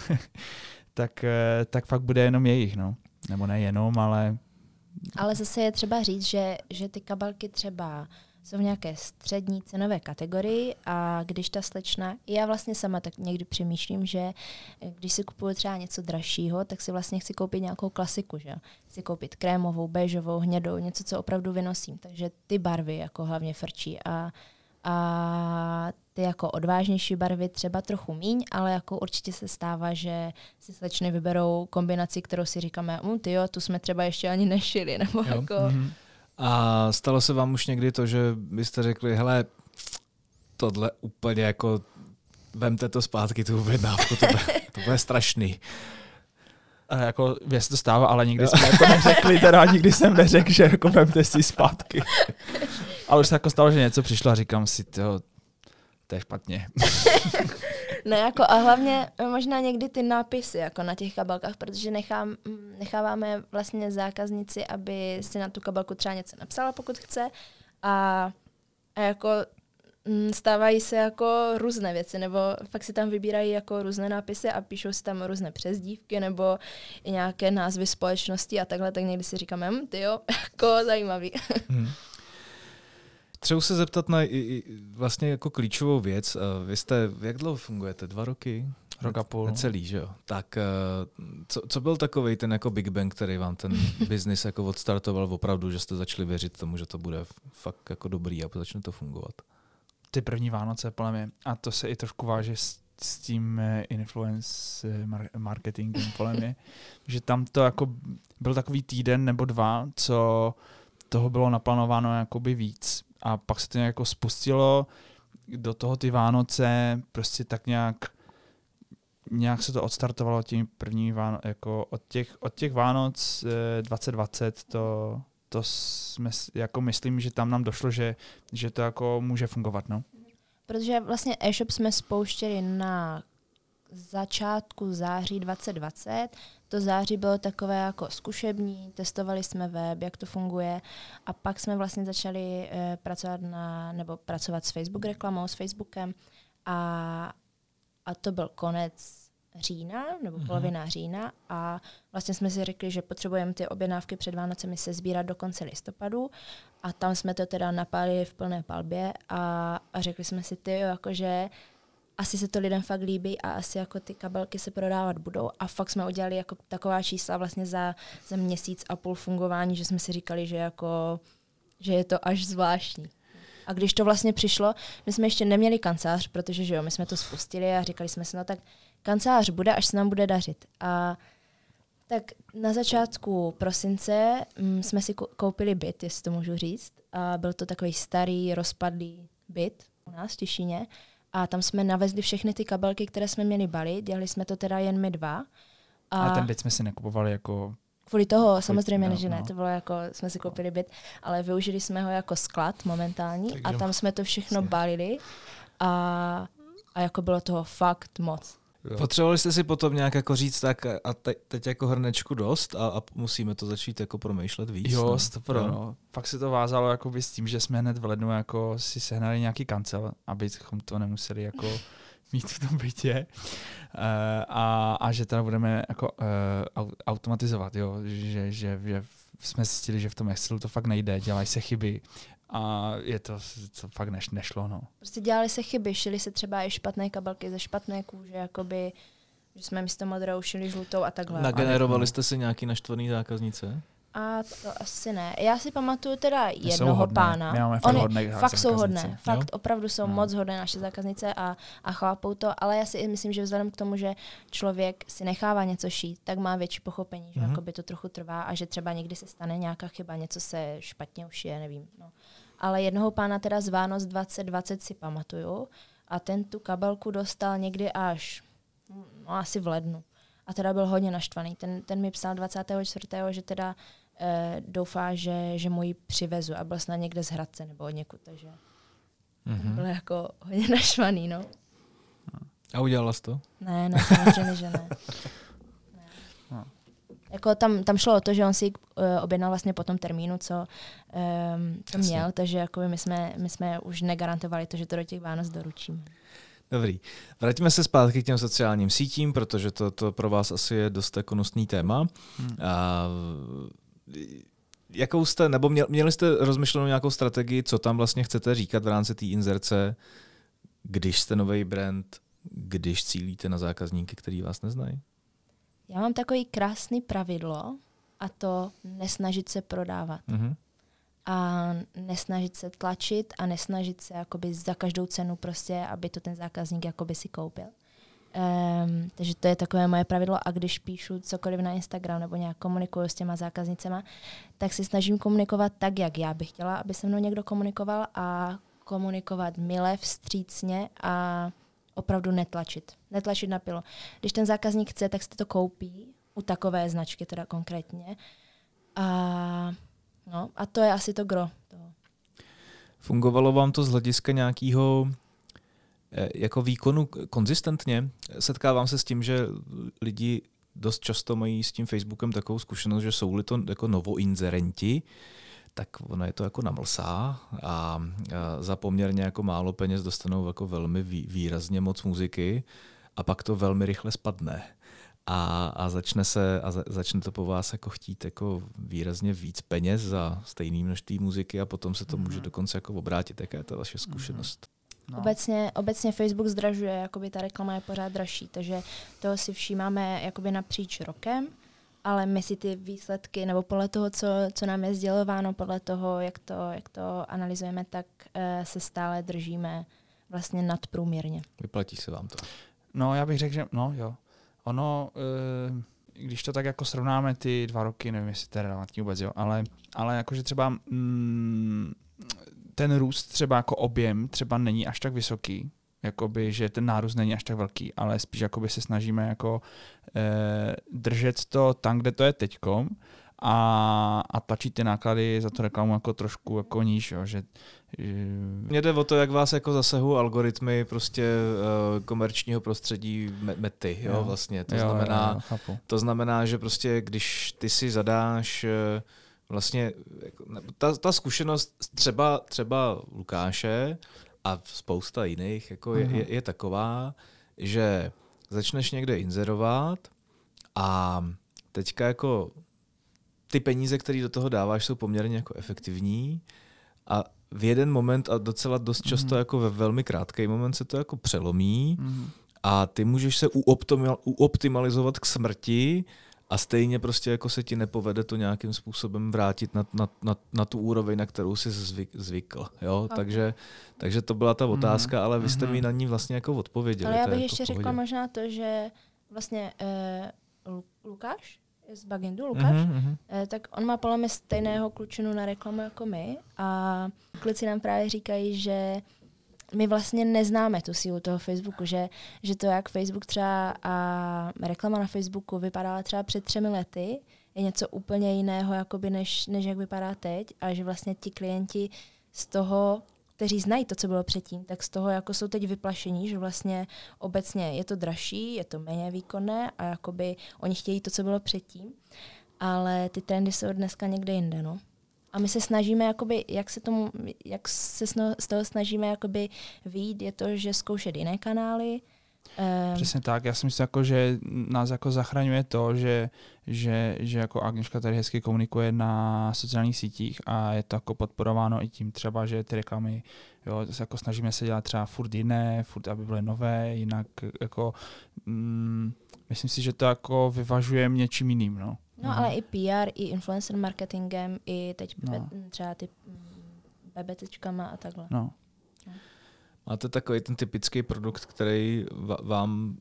tak, eh, tak fakt bude jenom jejich, no. Nebo ne jenom, ale Ale zase je třeba říct, že, že ty kabelky třeba jsou v nějaké střední cenové kategorii a když ta slečna, já vlastně sama tak někdy přemýšlím, že když si kupuju třeba něco dražšího, tak si vlastně chci koupit nějakou klasiku, že Chci koupit krémovou, béžovou, hnědou, něco, co opravdu vynosím. Takže ty barvy jako hlavně frčí a, a ty jako odvážnější barvy třeba trochu míň, ale jako určitě se stává, že si slečny vyberou kombinaci, kterou si říkáme, um, ty jo, tu jsme třeba ještě ani nešili, nebo jo. jako... Mm-hmm a stalo se vám už někdy to, že byste řekli, hele, tohle úplně jako, vemte to zpátky, tu objednávku, to bude, to bude strašný. A jako věc to stává, ale nikdy jsme to neřekli, teda nikdy jsem neřekl, že jako vemte si zpátky. Ale už se jako stalo, že něco přišlo a říkám si, to, to je špatně. Ne, jako a hlavně možná někdy ty nápisy jako na těch kabelkách, protože nechám, necháváme vlastně zákaznici, aby si na tu kabelku třeba něco napsala, pokud chce a, a jako stávají se jako různé věci, nebo fakt si tam vybírají jako různé nápisy a píšou si tam různé přezdívky nebo nějaké názvy společnosti a takhle, tak někdy si říkáme, hm, ty jo, jako zajímavý. Hmm. Třeba se zeptat na i, i, vlastně jako klíčovou věc. Eh, vy jste, jak dlouho fungujete? Dva roky? Rok a půl. Celý, že jo? Tak eh, co, co byl takový ten jako Big Bang, který vám ten biznis jako odstartoval opravdu, že jste začali věřit tomu, že to bude fakt jako dobrý a začne to fungovat? Ty první Vánoce, podle mě. A to se i trošku váže s, s tím eh, influence marketingem, podle mě. že tam to jako byl takový týden nebo dva, co toho bylo naplánováno jakoby víc a pak se to nějak jako spustilo do toho ty Vánoce, prostě tak nějak nějak se to odstartovalo tím první Váno, jako od těch, od těch Vánoc 2020 eh, to, to jsme, jako myslím, že tam nám došlo, že, že to jako může fungovat, no. Protože vlastně e-shop jsme spouštěli na začátku září 2020. To září bylo takové jako zkušební, testovali jsme web, jak to funguje a pak jsme vlastně začali e, pracovat na, nebo pracovat s Facebook reklamou, s Facebookem a, a to byl konec října, nebo mhm. polovina mm-hmm. října a vlastně jsme si řekli, že potřebujeme ty objednávky před Vánocemi se sbírat do konce listopadu a tam jsme to teda napálili v plné palbě a, a řekli jsme si, ty jakože asi se to lidem fakt líbí a asi jako ty kabelky se prodávat budou. A fakt jsme udělali jako taková čísla vlastně za, za měsíc a půl fungování, že jsme si říkali, že jako že je to až zvláštní. A když to vlastně přišlo, my jsme ještě neměli kancelář, protože že jo, my jsme to spustili a říkali jsme si, no tak kancelář bude, až se nám bude dařit. A tak na začátku prosince hm, jsme si koupili byt, jestli to můžu říct. A byl to takový starý, rozpadlý byt u nás v Těšíně. A tam jsme navezli všechny ty kabelky, které jsme měli balit. Dělali jsme to teda jen my dva. A, a ten byt jsme si nekupovali jako Kvůli toho, Kvůli, samozřejmě, no, že ne, no. to bylo jako, jsme si koupili byt, ale využili jsme ho jako sklad momentální tak a jo. tam jsme to všechno balili a, a jako bylo toho fakt moc. Jo. Potřebovali jste si potom nějak jako říct tak a te, teď jako hrnečku dost a, a musíme to začít jako promýšlet víc. Jo, no? stopro, no. Fakt se to vázalo jako s tím, že jsme hned v lednu jako si sehnali nějaký kancel, abychom to nemuseli jako mít v tom bytě uh, a, a že teda budeme jako uh, automatizovat, jo, že, že, že jsme zjistili, že v tom Excelu to fakt nejde, dělají se chyby a je to, co fakt neš, nešlo. No. Prostě dělali se chyby, šily se třeba i špatné kabelky ze špatné kůže, jakoby, že jsme místo modrou šili žlutou a takhle. Nagenerovali jste si nějaký naštvaný zákaznice? A to asi ne. Já si pamatuju teda jednoho hodné. pána. My máme fakt Oni hodné fakt jsou hodné. Fakt jo? opravdu jsou no. moc hodné naše zákaznice a, a chápou to, ale já si myslím, že vzhledem k tomu, že člověk si nechává něco šít, tak má větší pochopení, že mm-hmm. to trochu trvá a že třeba někdy se stane nějaká chyba, něco se špatně ušije, nevím. No. Ale jednoho pána teda z Vánoc 2020 si pamatuju a ten tu kabelku dostal někdy až no, asi v lednu. A teda byl hodně naštvaný. Ten, ten mi psal 24. že teda e, doufá, že, že mu ji přivezu a byl snad někde z Hradce nebo někud, takže mm-hmm. byl jako hodně naštvaný, no. A udělala jsi to? Ne, ne, samozřejmě, že ne. ne. No. Jako tam, tam šlo o to, že on si uh, objednal vlastně po tom termínu, co um, to měl, takže jako my jsme, my jsme už negarantovali to, že to do těch Vánoc doručíme. Dobrý. Vraťme se zpátky k těm sociálním sítím, protože to, to pro vás asi je dost jako nosný téma. Hmm. A jakou jste, nebo měli jste rozmyšlenou nějakou strategii, co tam vlastně chcete říkat v rámci té inzerce, když jste nový brand, když cílíte na zákazníky, který vás neznají? Já mám takový krásný pravidlo a to nesnažit se prodávat. Mm-hmm. A nesnažit se tlačit a nesnažit se jakoby za každou cenu prostě, aby to ten zákazník jakoby si koupil. Um, takže to je takové moje pravidlo a když píšu cokoliv na Instagram nebo nějak komunikuju s těma zákaznicema, tak si snažím komunikovat tak, jak já bych chtěla, aby se mnou někdo komunikoval a komunikovat mile, vstřícně a opravdu netlačit. Netlačit na pilu. Když ten zákazník chce, tak si to koupí, u takové značky teda konkrétně. A, no, a to je asi to gro toho. Fungovalo vám to z hlediska nějakého eh, jako výkonu konzistentně? Setkávám se s tím, že lidi dost často mají s tím Facebookem takovou zkušenost, že jsou-li to jako novoinzerenti, tak ono je to jako namlsá a za poměrně jako málo peněz dostanou jako velmi výrazně moc muziky a pak to velmi rychle spadne. A, a začne se a za, začne to po vás jako chtít jako výrazně víc peněz za stejné množství muziky a potom se to mm. může dokonce jako obrátit. Jaká je ta vaše zkušenost? No. Obecně, obecně Facebook zdražuje, jakoby ta reklama je pořád dražší, takže toho si všímáme jakoby napříč rokem ale my si ty výsledky, nebo podle toho, co, co nám je sdělováno, podle toho, jak to, jak to analyzujeme, tak uh, se stále držíme vlastně nadprůměrně. Vyplatí se vám to? No, já bych řekl, že no jo. Ono, uh, když to tak jako srovnáme ty dva roky, nevím, jestli to je relevantní vůbec, jo, ale, ale jakože třeba mm, ten růst třeba jako objem třeba není až tak vysoký, jakoby, že ten nárůst není až tak velký, ale spíš jakoby se snažíme jako eh, držet to tam, kde to je teďkom a, a tlačit ty náklady za tu reklamu jako trošku jako níž, jo, že, že... Mně jde o to, jak vás jako zasahují algoritmy prostě uh, komerčního prostředí mety, jo, jo. vlastně. To, jo, znamená, jo, jo, to znamená, že prostě když ty si zadáš uh, vlastně jako, ta, ta zkušenost třeba, třeba Lukáše a spousta jiných jako je, je, je taková, že začneš někde inzerovat a teďka jako ty peníze, které do toho dáváš, jsou poměrně jako efektivní a v jeden moment a docela dost často mm. jako ve velmi krátký moment se to jako přelomí mm. a ty můžeš se uoptimalizovat k smrti a stejně prostě jako se ti nepovede to nějakým způsobem vrátit na, na, na, na tu úroveň, na kterou jsi zvyk, zvykl. Jo? Okay. Takže, takže to byla ta mhm. otázka, mm-hmm. ale vy jste mm-hmm. mi na ní vlastně jako odpověděli. Ale já bych jako ještě řekla možná to, že vlastně uh, Lukáš z Bagindu, Lukáš, mm-hmm. tak on má podle mě stejného klučinu na reklamu jako my a kluci nám právě říkají, že my vlastně neznáme tu sílu toho Facebooku, že, že to, jak Facebook třeba a reklama na Facebooku vypadala třeba před třemi lety, je něco úplně jiného, jakoby než, než jak vypadá teď a že vlastně ti klienti z toho, kteří znají to, co bylo předtím, tak z toho jako jsou teď vyplašení, že vlastně obecně je to dražší, je to méně výkonné a jakoby oni chtějí to, co bylo předtím, ale ty trendy jsou dneska někde jinde, no. A my se snažíme, jakoby, jak se tomu, jak se z toho snažíme jakoby výjít, je to, že zkoušet jiné kanály. Um, Přesně tak, já si myslím, jako, že nás jako zachraňuje to, že, že, že jako Agniška tady hezky komunikuje na sociálních sítích a je to jako podporováno i tím třeba, že ty reklamy, jo, jako snažíme se dělat třeba furt jiné, furt, aby byly nové, jinak jako, mm, myslím si, že to jako vyvažuje něčím jiným, no. No, ale i PR, i influencer marketingem, i teď no. třeba ty bebetečkama a takhle. No. no. Máte takový ten typický produkt, který vám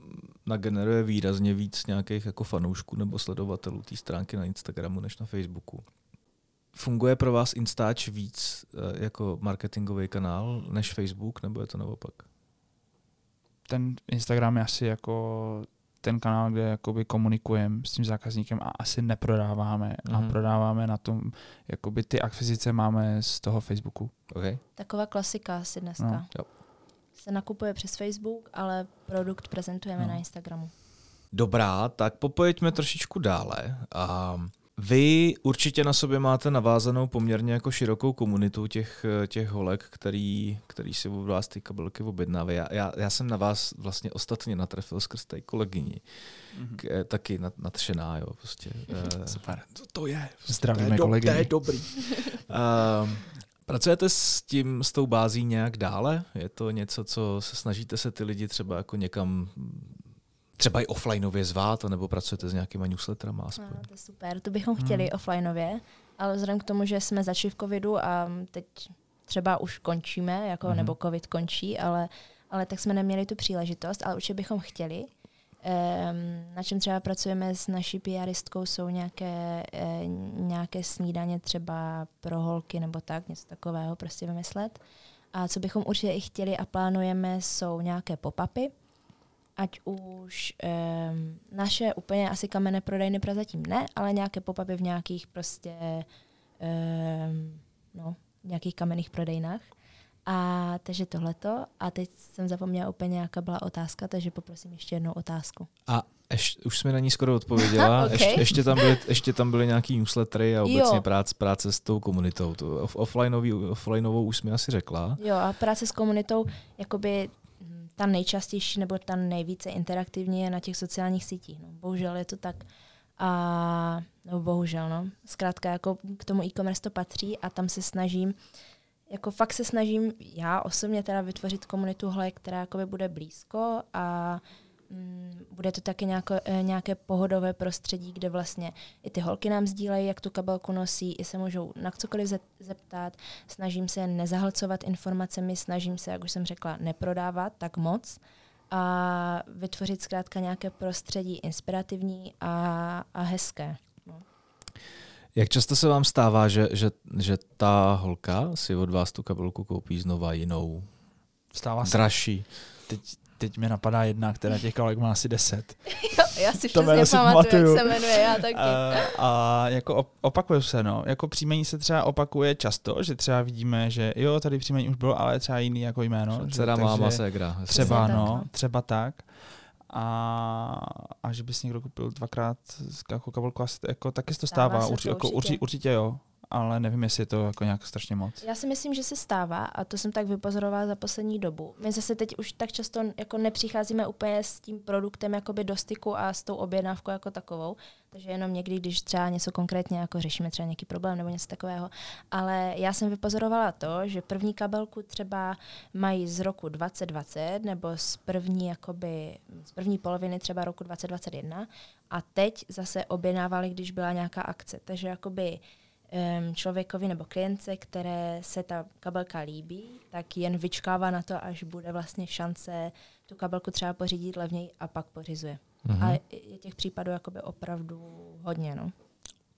nageneruje výrazně víc nějakých jako fanoušků nebo sledovatelů té stránky na Instagramu než na Facebooku. Funguje pro vás Instač víc eh, jako marketingový kanál než Facebook, nebo je to naopak? Ten Instagram je asi jako ten kanál, kde jakoby komunikujeme s tím zákazníkem a asi neprodáváme mm-hmm. a mhm. prodáváme na tom, jakoby ty akvizice máme z toho Facebooku. Okay. Taková klasika asi dneska. No. Jo. Se nakupuje přes Facebook, ale produkt prezentujeme no. na Instagramu. Dobrá, tak popojeďme trošičku dále. A Vy určitě na sobě máte navázanou poměrně jako širokou komunitu těch, těch holek, který, který si od vás ty kabelky objednávají. Já, já, já jsem na vás vlastně ostatně natrefil skrz té kolegyni. Mm-hmm. K, taky nadšená, jo, prostě. Super. To, to je. Zdravíme kolegy. To je dobrý. uh, Pracujete s tím, s tou bází nějak dále? Je to něco, co se snažíte se ty lidi třeba jako někam třeba i offlineově zvát, nebo pracujete s nějakýma newsletterama aspoň? No, to je super, to bychom chtěli hmm. offlineově, ale vzhledem k tomu, že jsme začali v covidu a teď třeba už končíme, jako, hmm. nebo covid končí, ale, ale tak jsme neměli tu příležitost, ale určitě bychom chtěli. Na čem třeba pracujeme s naší PRistkou, jsou nějaké, e, nějaké snídaně třeba pro holky nebo tak, něco takového prostě vymyslet. A co bychom určitě i chtěli a plánujeme, jsou nějaké pop-upy, ať už um, naše úplně asi kamenné prodejny prozatím ne, ale nějaké pop-upy v nějakých prostě um, no, nějakých kamenných prodejnách. A takže tohleto. A teď jsem zapomněla úplně, jaká byla otázka, takže poprosím ještě jednou otázku. A ještě, už jsme na ní skoro odpověděla. okay. ještě, ještě, tam byly, ještě tam byly nějaký newslettery a obecně práce, práce s tou komunitou. To off, offlineovou už jsme asi řekla. Jo, a práce s komunitou, jakoby ta nejčastější nebo ta nejvíce interaktivní je na těch sociálních sítích. No, bohužel je to tak. A, no bohužel, no. Zkrátka jako k tomu e-commerce to patří a tam se snažím, jako fakt se snažím já osobně teda vytvořit komunitu hle, která jakoby bude blízko a Mm, bude to taky nějako, eh, nějaké pohodové prostředí, kde vlastně i ty holky nám sdílejí, jak tu kabelku nosí, i se můžou na cokoliv zeptat. Snažím se nezahlcovat informacemi, snažím se, jak už jsem řekla, neprodávat tak moc a vytvořit zkrátka nějaké prostředí inspirativní a, a hezké. No. Jak často se vám stává, že, že, že ta holka si od vás tu kabelku koupí znova jinou? Stává se. Dražší. Teď, teď mi napadá jedna, která těch kalek má asi deset. jo, já si to přesně pamatuju, jak se jmenuje, já taky. A, a jako opakuje se, no. Jako příjmení se třeba opakuje často, že třeba vidíme, že jo, tady příjmení už bylo, ale třeba jiný jako jméno. Dcera, máma, ségra. Třeba, no, no, třeba tak. A, a že bys někdo koupil dvakrát jako kabelku, asi, jako, taky se to stává, stává se to, jako, určitě. určitě jo ale nevím, jestli je to jako nějak strašně moc. Já si myslím, že se stává a to jsem tak vypozorovala za poslední dobu. My zase teď už tak často jako nepřicházíme úplně s tím produktem jakoby do styku a s tou objednávkou jako takovou, takže jenom někdy, když třeba něco konkrétně jako řešíme třeba nějaký problém nebo něco takového. Ale já jsem vypozorovala to, že první kabelku třeba mají z roku 2020 nebo z první, jakoby, z první poloviny třeba roku 2021 a teď zase objednávali, když byla nějaká akce. Takže jakoby člověkovi nebo klience, které se ta kabelka líbí, tak jen vyčkává na to, až bude vlastně šance tu kabelku třeba pořídit levněji a pak pořizuje. Mm-hmm. A je těch případů jakoby opravdu hodně. No.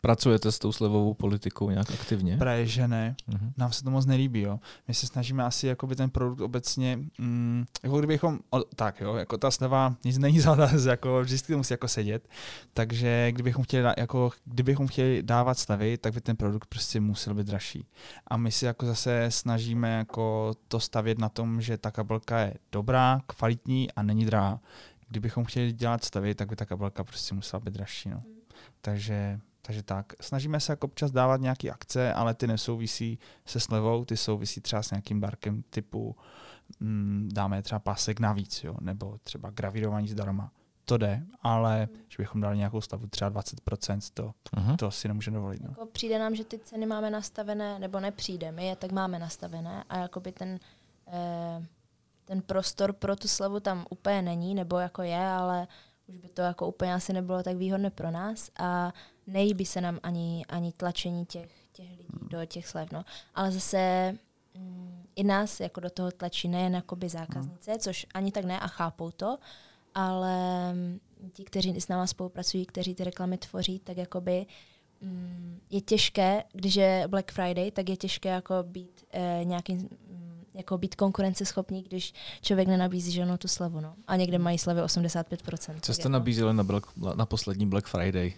Pracujete s tou slevovou politikou nějak aktivně? Právě, že ne. Mm-hmm. Nám se to moc nelíbí. Jo. My se snažíme asi jakoby ten produkt obecně, mm, jako kdybychom, o, tak jo, jako ta sleva nic není za jako vždycky to musí jako sedět, takže kdybychom chtěli, jako, kdybychom chtěli dávat slevy, tak by ten produkt prostě musel být dražší. A my si jako zase snažíme jako to stavět na tom, že ta kabelka je dobrá, kvalitní a není drahá. Kdybychom chtěli dělat stavy, tak by ta kabelka prostě musela být dražší. No. Mm. Takže takže tak, snažíme se jako občas dávat nějaké akce, ale ty nesouvisí se slevou, ty souvisí třeba s nějakým darkem typu mm, dáme třeba pásek navíc, jo, nebo třeba gravírování zdarma. To jde, ale že bychom dali nějakou stavu třeba 20%, to, uh-huh. to si nemůžeme dovolit. No. Jako přijde nám, že ty ceny máme nastavené, nebo nepřijde, my je tak máme nastavené a jakoby ten, eh, ten prostor pro tu slevu tam úplně není, nebo jako je, ale už by to jako úplně asi nebylo tak výhodné pro nás a nejbí se nám ani, ani tlačení těch, těch lidí hmm. do těch slev. No. Ale zase mm, i nás jako do toho tlačí nejen jakoby zákaznice, hmm. což ani tak ne a chápou to, ale mm, ti, kteří s náma spolupracují, kteří ty reklamy tvoří, tak jakoby mm, je těžké, když je Black Friday, tak je těžké jako být eh, nějakým mm, jako být konkurenceschopný, když člověk nenabízí ženou tu slevu. No. A někde mají slevy 85%. Co jste jako... nabízeli na, Black, na poslední Black Friday?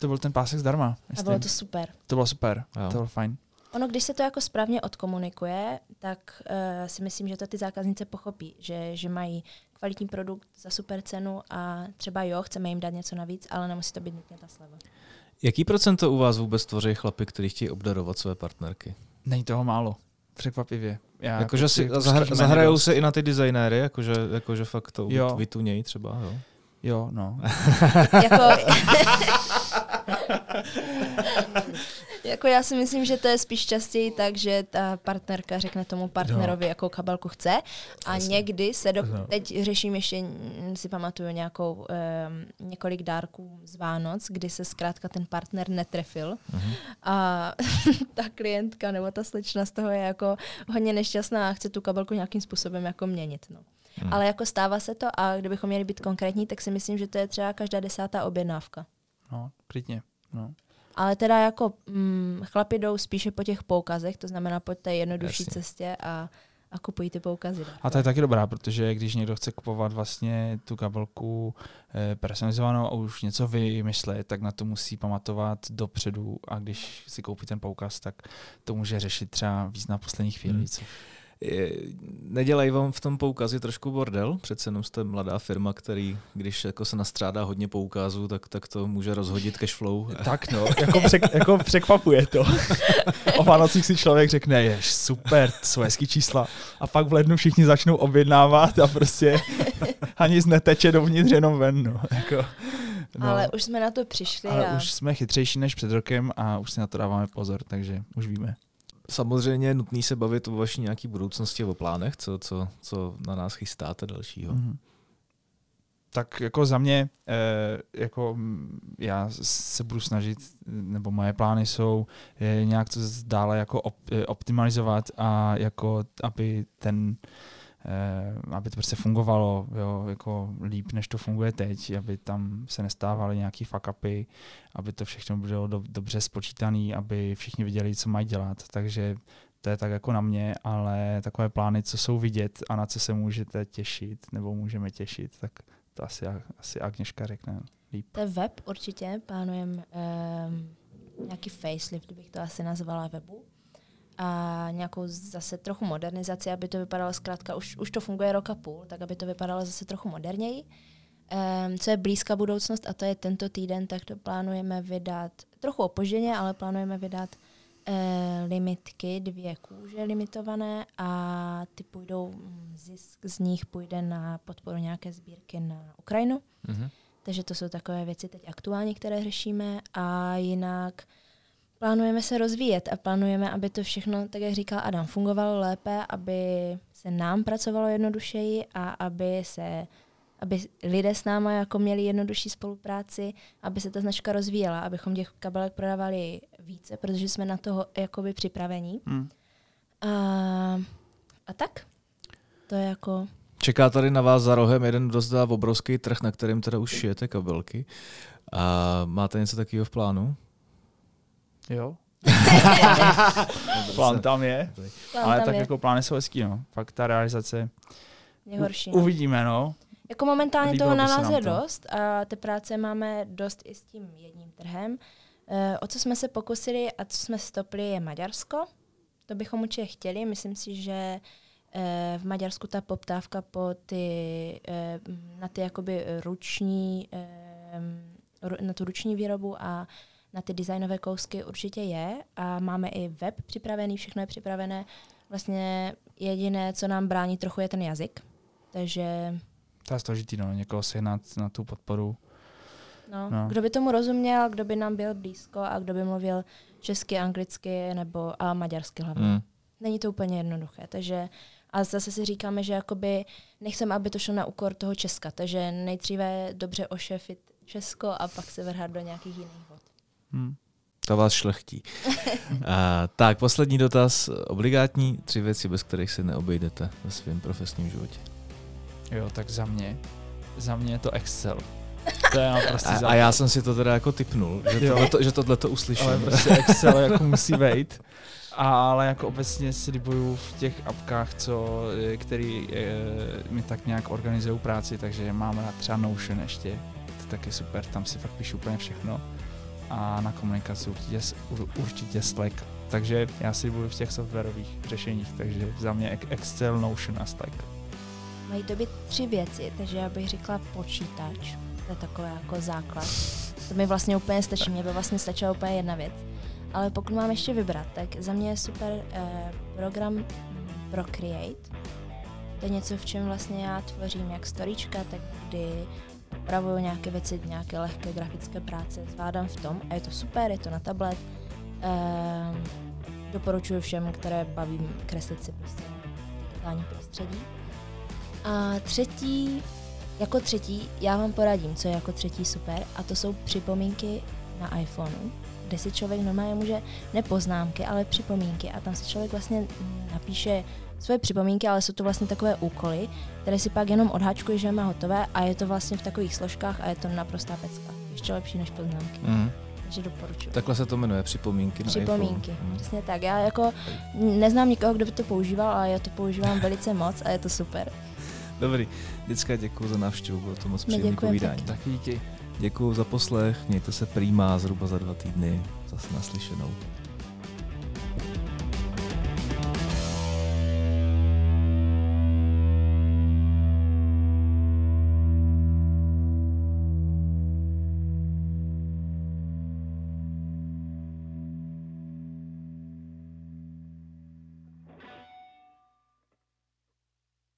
To byl ten pásek zdarma. Myslím. A bylo to super. To bylo super, jo. to bylo fajn. Ono, když se to jako správně odkomunikuje, tak uh, si myslím, že to ty zákaznice pochopí, že, že mají kvalitní produkt za super cenu a třeba jo, chceme jim dát něco navíc, ale nemusí to být nutně ta sleva. Jaký procento u vás vůbec tvoří chlapy, kteří chtějí obdarovat své partnerky? Není toho málo, překvapivě. Já Jakože jako si si zahr- zahrajou se i na ty designéry, jakože, jakože fakt to Jo. vytunějí třeba, jo? Jo, no. jako, jako já si myslím, že to je spíš častěji tak, že ta partnerka řekne tomu partnerovi, jakou kabelku chce a Jasně. někdy se, do, No. teď řeším ještě, si pamatuju nějakou, um, několik dárků z Vánoc, kdy se zkrátka ten partner netrefil Mhm. a ta klientka nebo ta slečna z toho je jako hodně nešťastná a chce tu kabelku nějakým způsobem jako měnit. No. Hmm. Ale jako stává se to a kdybychom měli být konkrétní, tak si myslím, že to je třeba každá desátá objednávka. No, klidně. No. Ale teda jako mm, chlapi jdou spíše po těch poukazech, to znamená po té jednodušší Jasně. cestě a, a kupují ty poukazy. A to je taky dobrá, protože když někdo chce kupovat vlastně tu kabelku eh, personalizovanou a už něco vymyslet, tak na to musí pamatovat dopředu a když si koupí ten poukaz, tak to může řešit třeba víc na poslední chvíli. Hmm. Nedělají vám v tom poukazi trošku bordel? Přece jenom jste mladá firma, který, když jako se nastřádá hodně poukazů, tak, tak to může rozhodit cash flow. Tak no, jako, přek, jako překvapuje to. o Vánocích si člověk řekne, jež super, to jsou hezký čísla. A pak v lednu všichni začnou objednávat a prostě ani nic neteče dovnitř, jenom ven. No. Jako, No. Ale už jsme na to přišli ale a už jsme chytřejší než před rokem a už si na to dáváme pozor, takže už víme. Samozřejmě je nutný se bavit o vaší nějaký budoucnosti, o plánech, co, co, co na nás chystáte dalšího. Mhm. Tak jako za mě, eh, jako já se budu snažit, nebo moje plány jsou eh, nějak to dále jako op, eh, optimalizovat a jako aby ten aby to prostě fungovalo jo, jako líp, než to funguje teď, aby tam se nestávaly nějaký fuck upy, aby to všechno bylo do, dobře spočítané, aby všichni viděli, co mají dělat. Takže to je tak jako na mě, ale takové plány, co jsou vidět a na co se můžete těšit, nebo můžeme těšit, tak to asi, asi Agněška řekne líp. to je web určitě, plánujeme um, nějaký facelift, bych to asi nazvala webu. A nějakou zase trochu modernizaci, aby to vypadalo zkrátka, už, už to funguje rok a půl, tak aby to vypadalo zase trochu moderněji. Um, co je blízká budoucnost a to je tento týden, tak to plánujeme vydat trochu opožděně, ale plánujeme vydat uh, limitky, dvě kůže limitované a ty půjdou, mm, zisk z nich půjde na podporu nějaké sbírky na Ukrajinu. Mhm. Takže to jsou takové věci teď aktuální, které řešíme a jinak plánujeme se rozvíjet a plánujeme, aby to všechno, tak jak říkal Adam, fungovalo lépe, aby se nám pracovalo jednodušeji a aby se aby lidé s náma jako měli jednodušší spolupráci, aby se ta značka rozvíjela, abychom těch kabelek prodávali více, protože jsme na toho jakoby připravení. Hmm. A, a tak. To je jako... Čeká tady na vás za rohem jeden dost obrovský trh, na kterém teda už šijete kabelky. A máte něco takového v plánu? Jo. Plán tam je, Plán ale tam tak je jako plány jsou hezký, no. Fakt ta realizace. nejhorší. U, uvidíme, no. Jako momentálně Líbilo toho na nás je to. dost a té práce máme dost i s tím jedním trhem. Eh, O co jsme se pokusili a co jsme stopli je Maďarsko. To bychom určitě chtěli. Myslím si, že eh, v Maďarsku ta poptávka po ty, eh, na ty jakoby ruční, eh, ru- na tu ruční výrobu a na ty designové kousky určitě je a máme i web připravený, všechno je připravené. Vlastně jediné, co nám brání trochu, je ten jazyk. Takže To je složitý, no. Někoho sehnat na tu podporu. No, No. Kdo by tomu rozuměl, kdo by nám byl blízko a kdo by mluvil česky, anglicky nebo a maďarsky hlavně. Mm. Není to úplně jednoduché, takže a zase si říkáme, že jakoby nechceme, aby to šlo na úkor toho Česka, takže nejdříve dobře ošefit Česko a pak se vrhat do nějakých jiných vod. Hmm. To vás šlechtí. A, tak, poslední dotaz. Obligátní tři věci, bez kterých se neobejdete ve svém profesním životě. Jo, tak za mě, za mě je to Excel. To je naprosto A, a já jsem si to teda jako typnul, že Jo. tohle, že tohle to uslyším. Ale prostě Excel jako musí vejít. Ale jako obecně si libuju v těch apkách, co, který e, mi tak nějak organizují práci, takže mám rád třeba Notion ještě, to je taky super, tam si fakt píšu úplně všechno. A na komunikaci určitě, určitě Slack. Takže já si libuju v těch softwarových řešeních, takže za mě Ex- Excel, Notion a Slack. Mají to být tři věci, takže já bych řekla počítač, to je takové jako základ. To mi vlastně úplně stačí, mě by vlastně stačila úplně jedna věc. Ale pokud mám ještě vybrat, tak za mě je super eh, program Procreate. To je něco, v čem vlastně já tvořím jak storíčka, tak kdy upravuju nějaké věci, nějaké lehké grafické práce, zvládám v tom a je to super, je to na tablet. Eh, doporučuji všem, které baví kreslit si prostě digitální prostředí. A třetí, jako třetí, já vám poradím, co je jako třetí super, a to jsou připomínky na iPhoneu, kde si člověk normálně může, ne poznámky, ale připomínky a tam si člověk vlastně napíše svoje připomínky, ale jsou to vlastně takové úkoly, které si pak jenom odháčkuje, že má hotové a je to vlastně v takových složkách a je to naprostá pecka. Ještě lepší než poznámky. Mm. Takže doporučuji. Takhle se to jmenuje, připomínky na Připomínky, iPhone. Mm. přesně tak. Já jako neznám nikoho, kdo by to používal, ale já to používám velice moc a je to super. Dobrý, děcka děkuji za návštěvu, bylo to moc příjemné povídání. Tak díky. Děkuji za poslech, mějte se prýmá zhruba za dva týdny, zase naslyšenou.